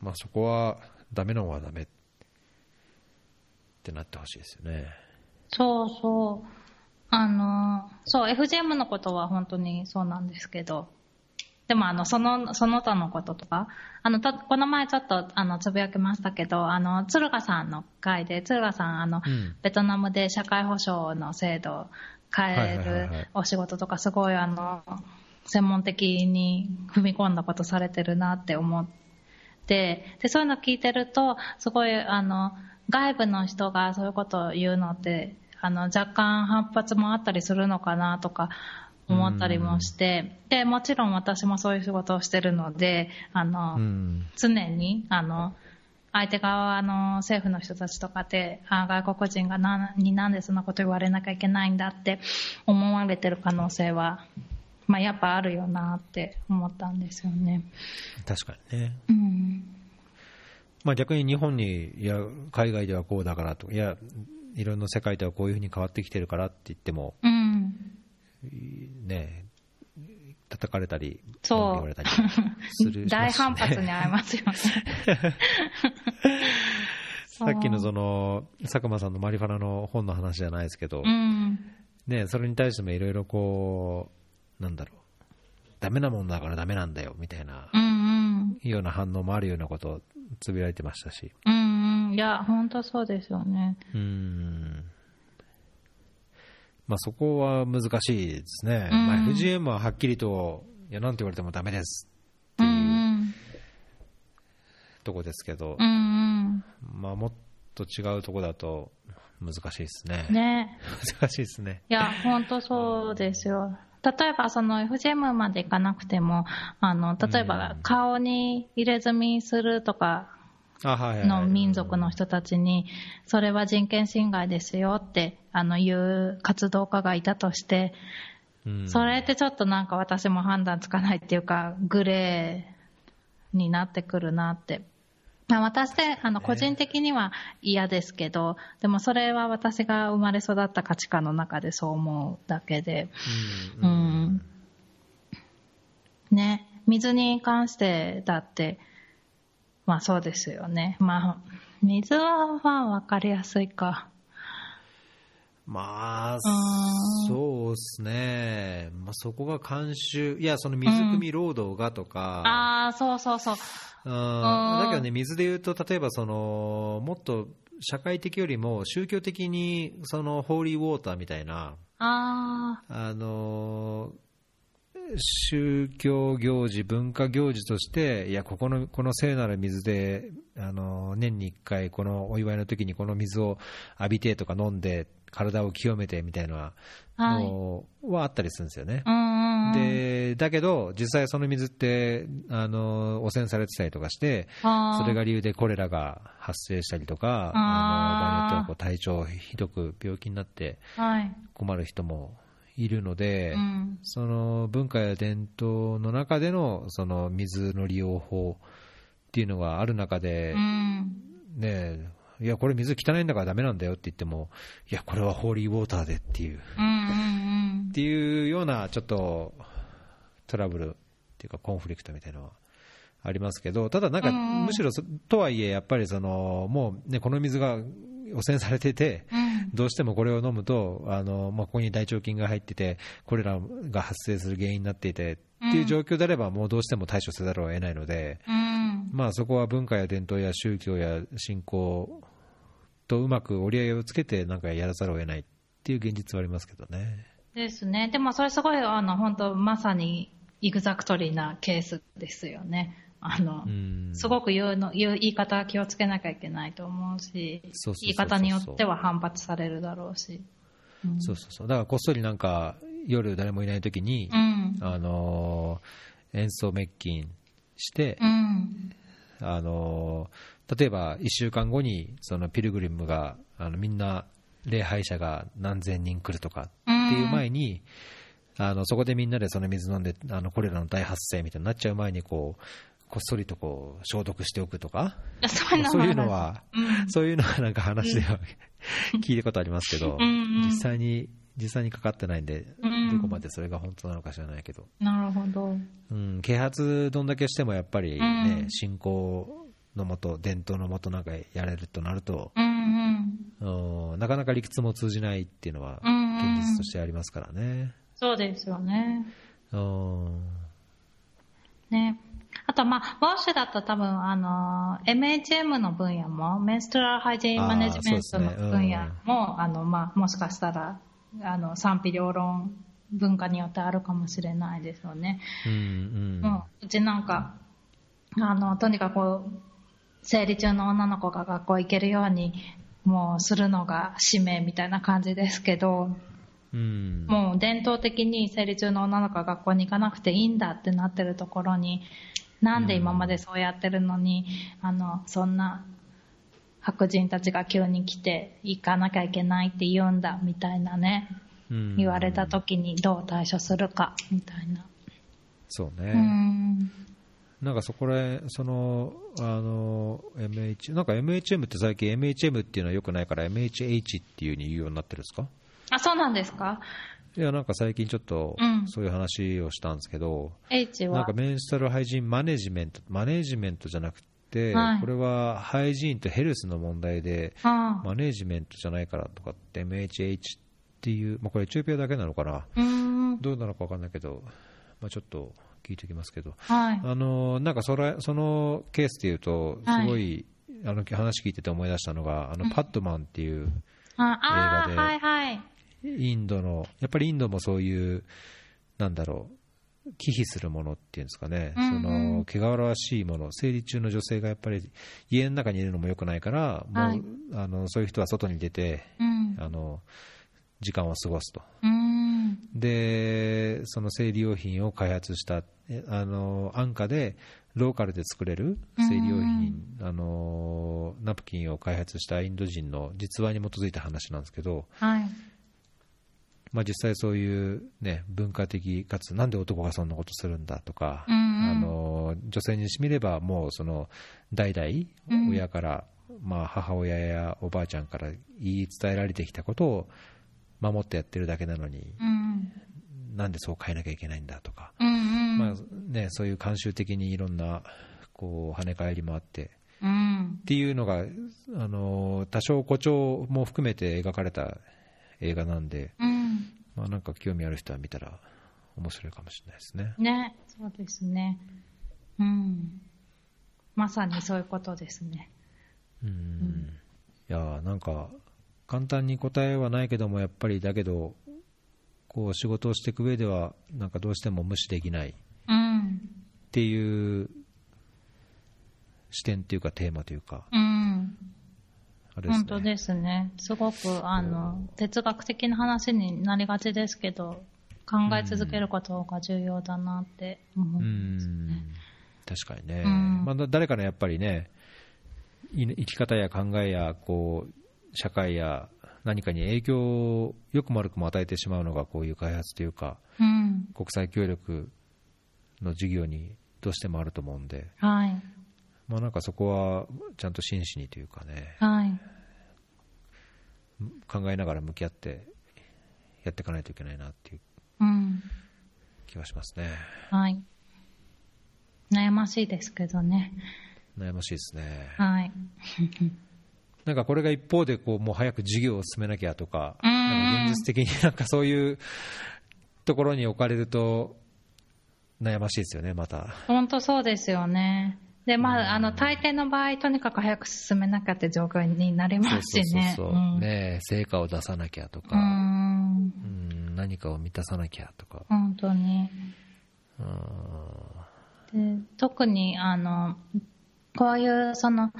まあそこはダメなのはダメってなってほしいですよね。そうそう。あの、そう、FGM のことは本当にそうなんですけど、でもあの、その、その他のこととか、あの、とこの前ちょっと、あの、つぶやきましたけど、あの、鶴賀さんの会で、鶴賀さん、あの、うん、ベトナムで社会保障の制度を変えるお仕事とか、すごいあの、専門的に踏み込んだことされてるなって思って、で、そういうの聞いてると、すごい、あの、外部の人がそういうことを言うのって、あの、若干反発もあったりするのかなとか思ったりもして、で、もちろん私もそういう仕事をしてるので、あの、常に、あの、相手側の政府の人たちとかで、あ外国人がなになんでそんなこと言われなきゃいけないんだって思われてる可能性は、まあ、やっぱあるよなって思ったんですよね。確かにね。うん。まあ、逆に日本に、いや、海外ではこうだからと、いや、いろんな世界ではこういうふうに変わってきてるからって言っても、うん。ね、叩かれたり、そう言われたりする 大反発にし遭いますよね。さっきのその、佐久間さんのマリファナの本の話じゃないですけど、うん。ね、それに対してもいろいろこう、なんだろう、ダメなもんだからダメなんだよみたいなうんうん。ような反応もあるようなことをつぶやいてましたし、うんうん。いや、本当そうですよね。うーん、まあ、そこは難しいですね、うんまあ、FGM ははっきりと、いや、なんて言われてもダメですうんうん。とこですけど、うんうん。まあ、もっと違うとこだと難しいですね。ね。難しいですね。いや、本当そうですよ。例えば、その FGM までいかなくても、あの、例えばうん顔に入れ墨するとかの民族の人たちに、それは人権侵害ですよって、あの、言う活動家がいたとして、うん。それってちょっとなんか私も判断つかないっていうか、グレーになってくるなって。まあ私で、あの、個人的には嫌ですけど、でもそれは私が生まれ育った価値観の中でそう思うだけで、ううん。ん。ね、水に関してだって、まあそうですよね。まあ、水はまあわかりやすいか。まあん、そうですね、まあ、そこが慣習、いや、その水汲み労働がとか、ああ、そうそうそう。うん。うんだけどね、水で言うと、例えばその、もっと社会的よりも宗教的にそのホーリーウォーターみたいな、ああの宗教行事、文化行事として、いや、ここのこの聖なる水で、あの年に1回、このお祝いの時にこの水を浴びてとか飲んで、体を清めてみたいなあ、はい。のはあったりするんですよね。でだけど、実際その水ってあの汚染されてたりとかして、それが理由でコレラが発生したりとか、あーあの場合によってはこう体調ひどく病気になってはい。困る人もいるので、うん。その文化や伝統の中でのその水の利用法っていうのがある中でう、ん。ねいや、これ水汚いんだからダメなんだよって言っても、いや、これはホーリーウォーターでっていう、うんうんっていうようなちょっとトラブルっていうかコンフリクトみたいなのはありますけど、ただなんか、うんむしろそとはいえ、やっぱりそのもうね、この水が汚染されてて、うん。どうしてもこれを飲むと、あのまあ、ここに大腸菌が入ってて、これらが発生する原因になっていてっていう状況であれば、もうどうしても対処せざるを得ないので、うん。まあ、そこは文化や伝統や宗教や信仰とうまく折り合いをつけて、なんかやらざるを得ないっていう現実はありますけどね。ですね。でもそれすごい、あの、本当まさにイグザクトリーなケースですよね。あの、うんすごく言うの、言う言い方は気をつけなきゃいけないと思うし、そうそうそうそう言い方によっては反発されるだろうし。うんそうそうそうだからこっそりなんか夜誰もいない時に、うん。あのー演奏滅菌して、うん。あのー例えば1週間後にそのピルグリムがあのみんな礼拝者が何千人来るとかっていう前に、あのそこでみんなでその水飲んであのコレラの大発生みたいになっちゃう前にこうこっそりとこう消毒しておくとか？そういうのそういうのは、うんそういうのはなんか話では聞いたことありますけど、うんうん実際に実際にかかってないんで、うんどこまでそれが本当なのか知らないけど、なるほど。うん、啓発どんだけしてもやっぱりね、うん信仰のもと、伝統のもとなんかやれるとなると、うんうん。うん、なかなか理屈も通じないっていうのはうんうん現実としてありますからね。そうですよね。うんね。あと、まあ、ウォッシュだと多分、あの、MHM の分野も、メンストラルハイジーンマネジメントの分野も、あの、まあ、もしかしたら、あの、賛否両論文化によってあるかもしれないですよね。うんうん。もう、うちなんか、あの、とにかく、生理中の女の子が学校行けるように、もうするのが使命みたいな感じですけど、うん。もう伝統的に生理中の女の子が学校に行かなくていいんだってなってるところに、なんで今までそうやってるのに、あの、そんな白人たちが急に来て行かなきゃいけないって言うんだみたいなね、うん言われた時にどう対処するかみたいな。そうね、うん。なんかそこらそのあの MH なんか MHM って最近 MHM っていうのはよくないから MHH っていう風に言うようになってるんですか？あ、そうなんですか？いやなんか最近ちょっとうんそういう話をしたんですけど、?H は？なんか。メンストラルハイジーンマネジメントマネジメントじゃなくて、はいこれはハイジーンとヘルスの問題でマネジメントじゃないからとかって MHH っていう、まあ、これエチオピアだけなのかな。どうなのか分かんないけど、まあ、ちょっと聞いておきますけどはい。あのなんかそれそのケースでいうと、すごい、あの話聞いてて思い出したのが、あのパッドマンっていう映画ではいはい。インドの、やっぱりインドもそういう、なんだろう、忌避するものっていうんですかね、うんうんその汚らわしいもの、生理中の女性がやっぱり家の中にいるのも良くないから、もうはいあのそういう人は外に出て、うん。あの時間を過ごすと。うーん。でその生理用品を開発したえあの安価でローカルで作れる生理用品、あのナプキンを開発したインド人の実話に基づいた話なんですけど、はい。まあ、実際そういう、ね、文化的かつなんで男がそんなことするんだとか、うんうんあの女性にしてみればもうその代々親から、まあ、母親やおばあちゃんから言い伝えられてきたことを守ってやってるだけなのにうん。なんでそう変えなきゃいけないんだとか、うんうん。まあね、そういう慣習的にいろんなこう跳ね返りもあってうん。っていうのが、あの多少誇張も含めて描かれた映画なんで、うん。まあ、なんか興味ある人は見たら面白いかもしれないですね。ね、そうですね。うん。まさにそういうことですね。うんいやーなんか簡単に答えはないけどもやっぱりだけどこう仕事をしていく上ではなんかどうしても無視できないっうん。ていう視点っていうかテーマというかうん。あれですね本当ですね。すごく、あの、哲学的な話になりがちですけど、考え続けることが重要だなって思うう。ん確かにね、うんまあ、だ誰かのやっぱりねい生き方や考えやこう社会や何かに影響を良くも悪くも与えてしまうのがこういう開発というかうん。国際協力の授業にどうしてもあると思うんで、はい。まあ、なんかそこはちゃんと真摯にというかねはい。考えながら向き合ってやっていかないといけないなっていううん。気がしますねはい。悩ましいですけどね。悩ましいですねはい。なんかこれが一方でこうもう早く授業を進めなきゃとか、か現実的になんかそういうところに置かれると悩ましいですよね、また。本当そうですよね。で、まあ、あの、大抵の場合、とにかく早く進めなきゃって状況になりますしね。そうそうそううんねえ成果を出さなきゃとうか、ん。うん何かを満たさなきゃとか。本当に。うんで特に、あの、こういう、その、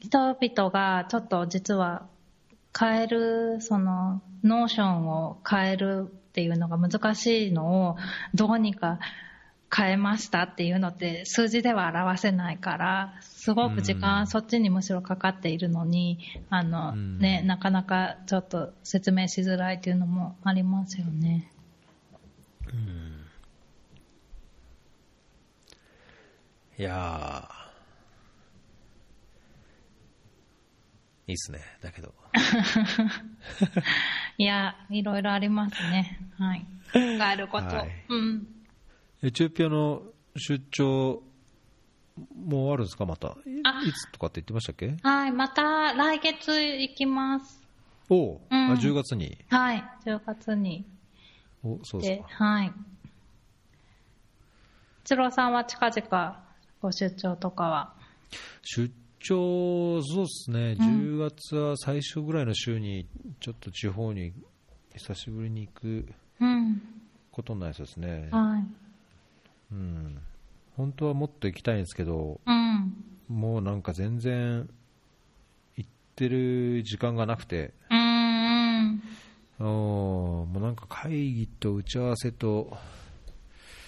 人々がちょっと実は変える、その、 notion を変えるっていうのが難しいのを、どうにか変えましたっていうのって数字では表せないから、すごく時うん間そっちにむしろかかっているのに、あの、うんね、なかなかちょっと説明しづらいっていうのもありますよね。いやーいいっすね、だけど。いや、いろいろありますね。はい。変えること。はいうん。エチオピアの出張もうあるんですか、また。いつとかって言ってましたっけ？はい。また来月行きます。おう、うんあ10月に。はい。10月に。おそうですで、か。はい。一郎さんは近々ご出張とかは？出張、そうですね、10月は最初ぐらいの週に、ちょっと地方に久しぶりに行くうん。ことになりそうですね。はい。うん。本当はもっと行きたいんですけど、うん。もうなんか全然行ってる時間がなくて、うーん。もうなんか会議と打ち合わせと、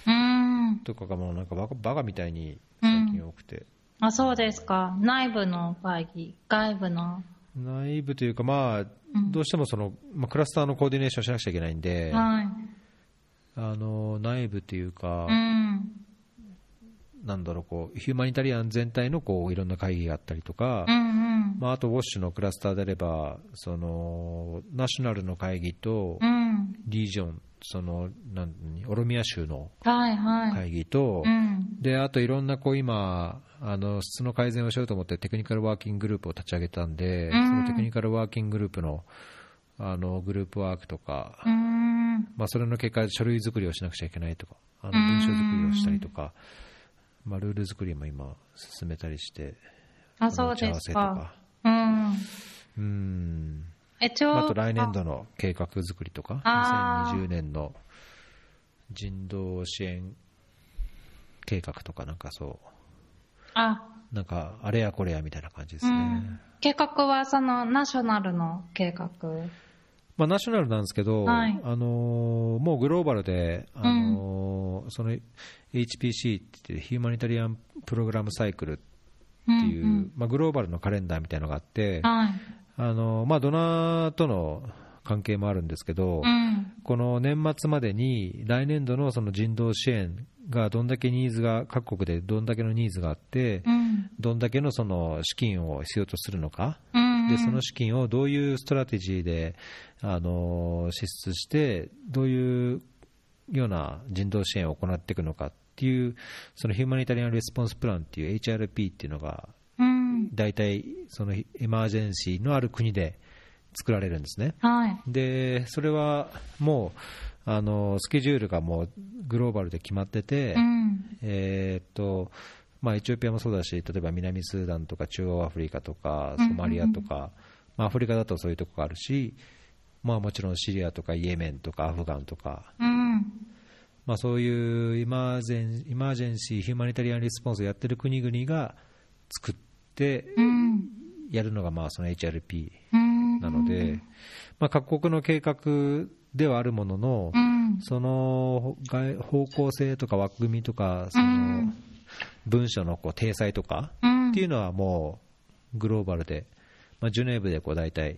うーん。とかがもうなんかバカバカみたいに最近多くて、あ、そうですか。内部の会議、外部の。内部というか、まあ、どうしてもその、まあ、クラスターのコーディネーションしなくちゃいけないんで、はい。あの内部というか、うん。なんだろうこう、ヒューマニタリアン全体のこういろんな会議があったりとか、うんうん。まあ、あとウォッシュのクラスターであれば、そのナショナルの会議とうん。リージョン、そのなんオロミア州のはいはい。会議と、うん。であといろんなこう今あの、質の改善をしようと思ってテクニカルワーキンググループを立ち上げたんで、うんそのテクニカルワーキンググループのあのグループワークとか、うん。まあ、それの結果、書類作りをしなくちゃいけないとか、あのうん文章作りをしたりとか、まあ、ルール作りも今、進めたりして、あ、のそう打ち合わせとですか。か、うん。うん一応。あと来年度の計画作りとか、あー2020年の人道支援計画とか、なんかそう、あ、なんかあれやこれやみたいな感じですね。うん。計画はそのナショナルの計画？まあ、ナショナルなんですけど、はいあのーもうグローバルで、あのーその HPC ってヒューマニタリアンプログラムサイクルっていう、んまあ、グローバルのカレンダーみたいなのがあって、うんはい。あのーまあ、ドナーとの関係もあるんですけど、うん。この年末までに来年度のその人道支援がどんだけニーズが各国でどんだけのニーズがあって、うん。どんだけのその資金を必要とするのか、うん。でその資金をどういうストラテジーであの支出して、どういうような人道支援を行っていくのかっていう、そのヒューマニタリアン・レスポンス・プランっていう HRP っていうのが、うん。大体そのエマージェンシーのある国で作られるんですね。はい。でそれはもうあのスケジュールがもうグローバルで決まってて、うん。えーっとまあ、エチオピアもそうだし、例えば南スーダンとか中央アフリカとかソマリアとか、まあ、アフリカだとそういうとこがあるし、まあ、もちろんシリアとかイエメンとかアフガンとか、うん。まあ、そういうイマージェンイマージェンシー・ヒューマニタリアン・リスポンスをやってる国々が作ってうん。やるのがまあその HRP うん。なので、まあ、各国の計画ではあるものの、うん。その外方向性とか枠組みとか、その文書のこう体裁とかうん。っていうのはもうグローバルで、まあ、ジュネーブでこう大体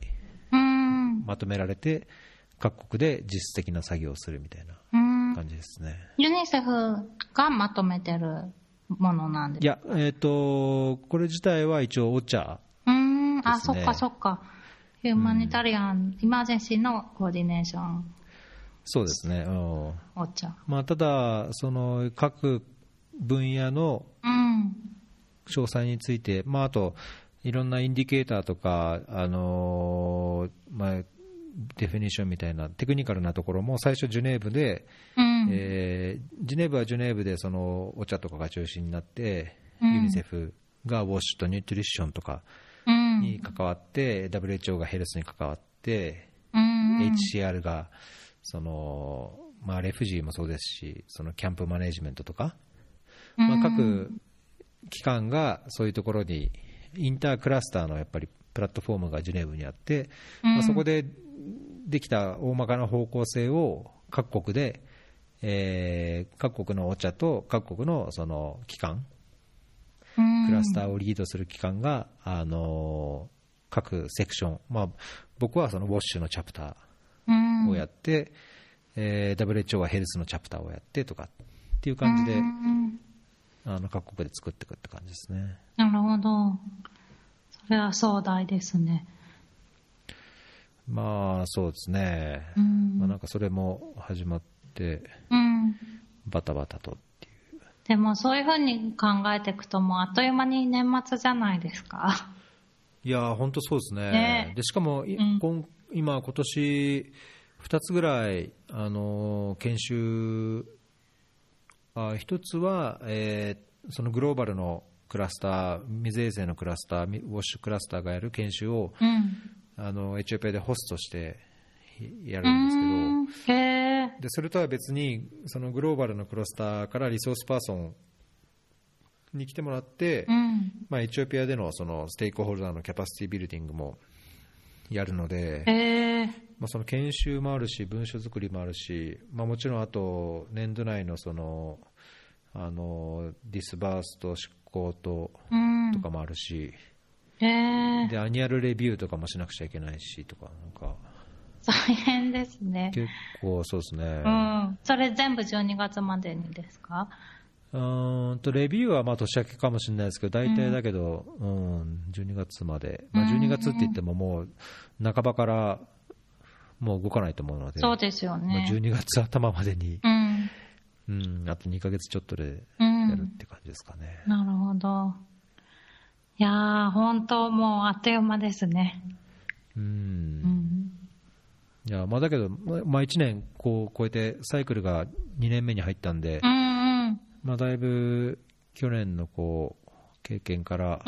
うん。まとめられて、各国で実質的な作業をするみたいなうん。感じですね。ユニセフがまとめてるものなんですいや、えっ、と、これ自体は一応、オチャ、うん。あ、そっかそっか。ヒューマニタリアン、イマージェンシーのコーディネーション、そうですね、うんお茶。まあ、ただ、その各分野のうん。詳細について、まあ、あと、いろんなインディケーターとか、あのーまあ、デフィニッションみたいなテクニカルなところも最初、ジュネーブで、うん。えージュネーブはジュネーブでそのお茶とかが中心になって、うんユニセフがウォッシュとニュートリッションとかうん。に関わって、WHO がヘルスに関わって、うん。HCR がその、まあ、レフジーもそうですし、そのキャンプマネジメントとか、まあ、各機関がそういうところに、インタークラスターのやっぱりプラットフォームがジュネーブにあって、まあ、そこでできた大まかな方向性を各国で、えー各国のお茶と各国のその機関、うん。クラスターをリードする機関が、あの各セクション、まあ、僕はそのウォッシュのチャプタうん。ーをやって、えー WHO はヘルスのチャプターをやってとかっていう感じで、うんあの各国で作っていくって感じですね。なるほど。それは壮大ですね。まあそうですね、うんまあ、なんかそれも始まって、うん。バタバタとっていう。でもそういうふうに考えていくともうあっという間に年末じゃないですか。いやー、本当そうですね、ねでしかも、いうん今今、今年2つぐらい、あのー研修、あ1つは、えーそのグローバルのクラスター、水衛星のクラスター、みウォッシュクラスターがやる研修をうん。あのエチオピアでホストしてやうるんですけど。でそれとは別にそのグローバルのクラスターからリソースパーソンに来てもらって、うん。まあ、エチオピアでのそのステークホルダーのキャパシティビルディングもやるので、へえ。まあ、その研修もあるし文書作りもあるし、まあ、もちろんあと年度内のそのあの disburse と執行とうん。とかもあるし、へえで、 annual review とかもしなくちゃいけないしとか、なんか、大変ですね。結構そうですね。うん。それ全部12月までにですか？うーんとレビューはまあ年明けかもしれないですけど、大体だけど、うん、12月まで、まあ、12月って言ってももう半ばからもう動かないと思うので、そうですよまあ、ね。12月頭までに、うん。うん、あと2ヶ月ちょっとでうやん。るって感じですかね。なるほど。いやー、本当もうあっという間ですね。うんうん。いやまあ、だけど、ままあ、1年こう超えて、サイクルが2年目に入ったんで、うんうん。まあ、だいぶ去年のこう経験から。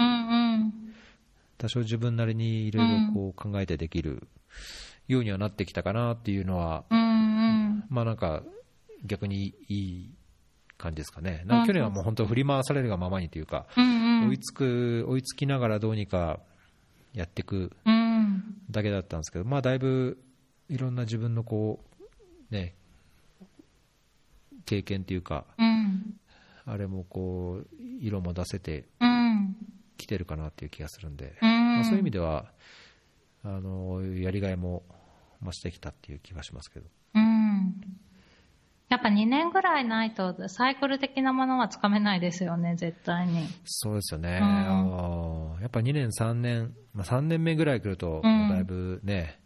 多少自分なりにいろいろこう考えてできるようにはなってきたかなっていうのは。まあなんか逆にいい感じですかね。なんか去年はもう本当振り回されるがままにというか。追いつく、追いつきながらどうにかやっていくうん。だけだったんですけど、まあだいぶいろんな自分のこう、ね、経験というか、うん。あれもこう、色も出せてうん。きてるかなっていう気がするんで、うん。まあ、そういう意味では、あの、やりがいも増してきたっていう気がしますけど。うん。やっぱ2年ぐらいないとサイクル的なものはつかめないですよね、絶対に。そうですよね、うんやっぱ2年、3年、まあ、3年目ぐらい来ると、だいぶね、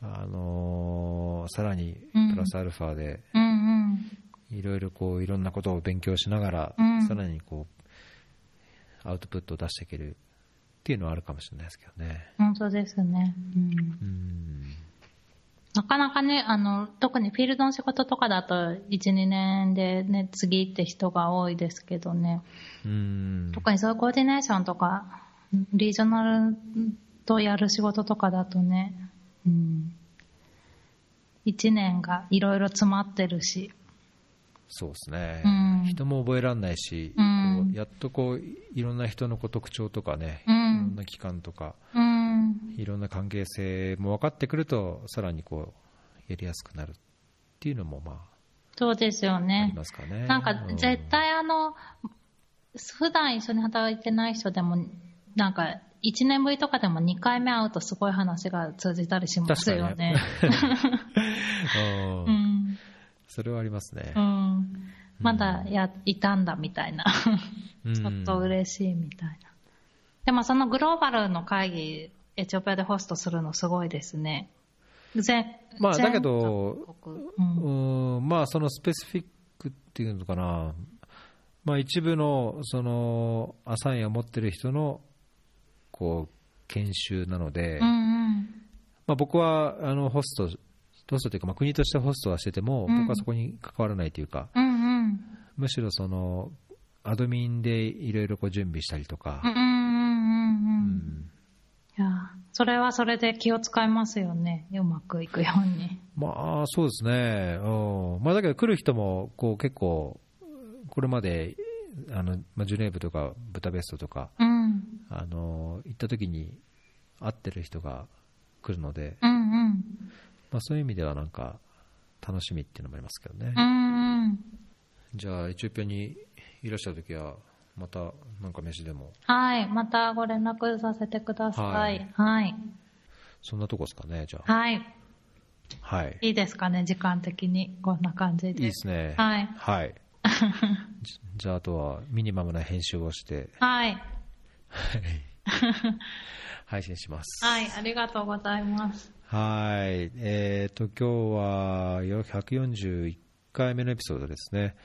あのーさらにプラスアルファで、うんうん。いろいろこういろんなことを勉強しながら、うんさらにこうアウトプットを出していけるっていうのはあるかもしれないですけどね。本当ですね。うんうんなかなかね、あの、特にフィールドの仕事とかだと、1、2年でね、次って人が多いですけどね。うん特にそういうコーディネーションとか、リージョナルとやる仕事とかだとね、うん。1年がいろいろ詰まってるし。そうですね、うん人も覚えられないし、うんこうやっとこういろんな人のこう特徴とかね、うんいろんな期間とか、うん。いろんな関係性も分かってくると、さらにこうやりやすくなるっていうのもまあそうですよありね。ますかね。なんかうん絶対あの、普段一緒に働いてない人でも、なんか1年ぶりとかでも2回目会うとすごい話が通じたりしますよね。それはありますねう。ん。まだや、いたんだみたいな。うんちょっと嬉しいみたいな。でもそのグローバルの会議、エチオピアでホストするのすごいですね。全まあ全だけどうんうんまあそのスペシフィックっていうのかな、まあ、一部のそのアサインを持ってる人のこう研修なので、うんうん。まあ、僕はあのホスト、ホストというか、まあ、国としてホストはしてても、うん僕はそこに関わらないというか、うんうん。むしろそのアドミンでいろいろこう準備したりとかそれはそれで気を使いますよね。うまくいくように。まあそうですね、うんまあ、だけど来る人もこう結構、これまであの、まあ、ジュネーブとかブダペストとか、うん。あの行った時に会ってる人が来るので、うんうん。まあ、そういう意味ではなんか楽しみっていうのもありますけどね。じゃあエチオピアにいらっしゃる時はまたなんか飯でもはい。またご連絡させてくださはいい。はい。そんなとこですかねじゃあはい。はいいいですかね、時間的に。こんな感じで。いいですねはい。はい じじゃああとはミニマムな編集をしてはい。配信しますはい。ありがとうございます。はい。えっ、と今日はよ141回目のエピソードですね。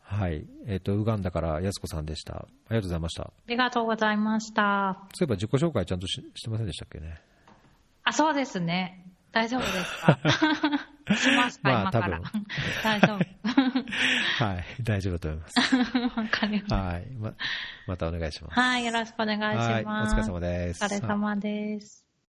はい。えっ、とウガンダからやすこさんでした。ありがとうございました。ありがとうございました。そういえば自己紹介ちゃんとししてませんでしたっけね？あ、そうですね。大丈夫ですか？しますか、まあ今から。多。大丈 はい。大丈夫だと思います。かりました。はい。ままたお願いします。はい、よろしくお願いします。はい。お疲れ様です。お疲れ様です。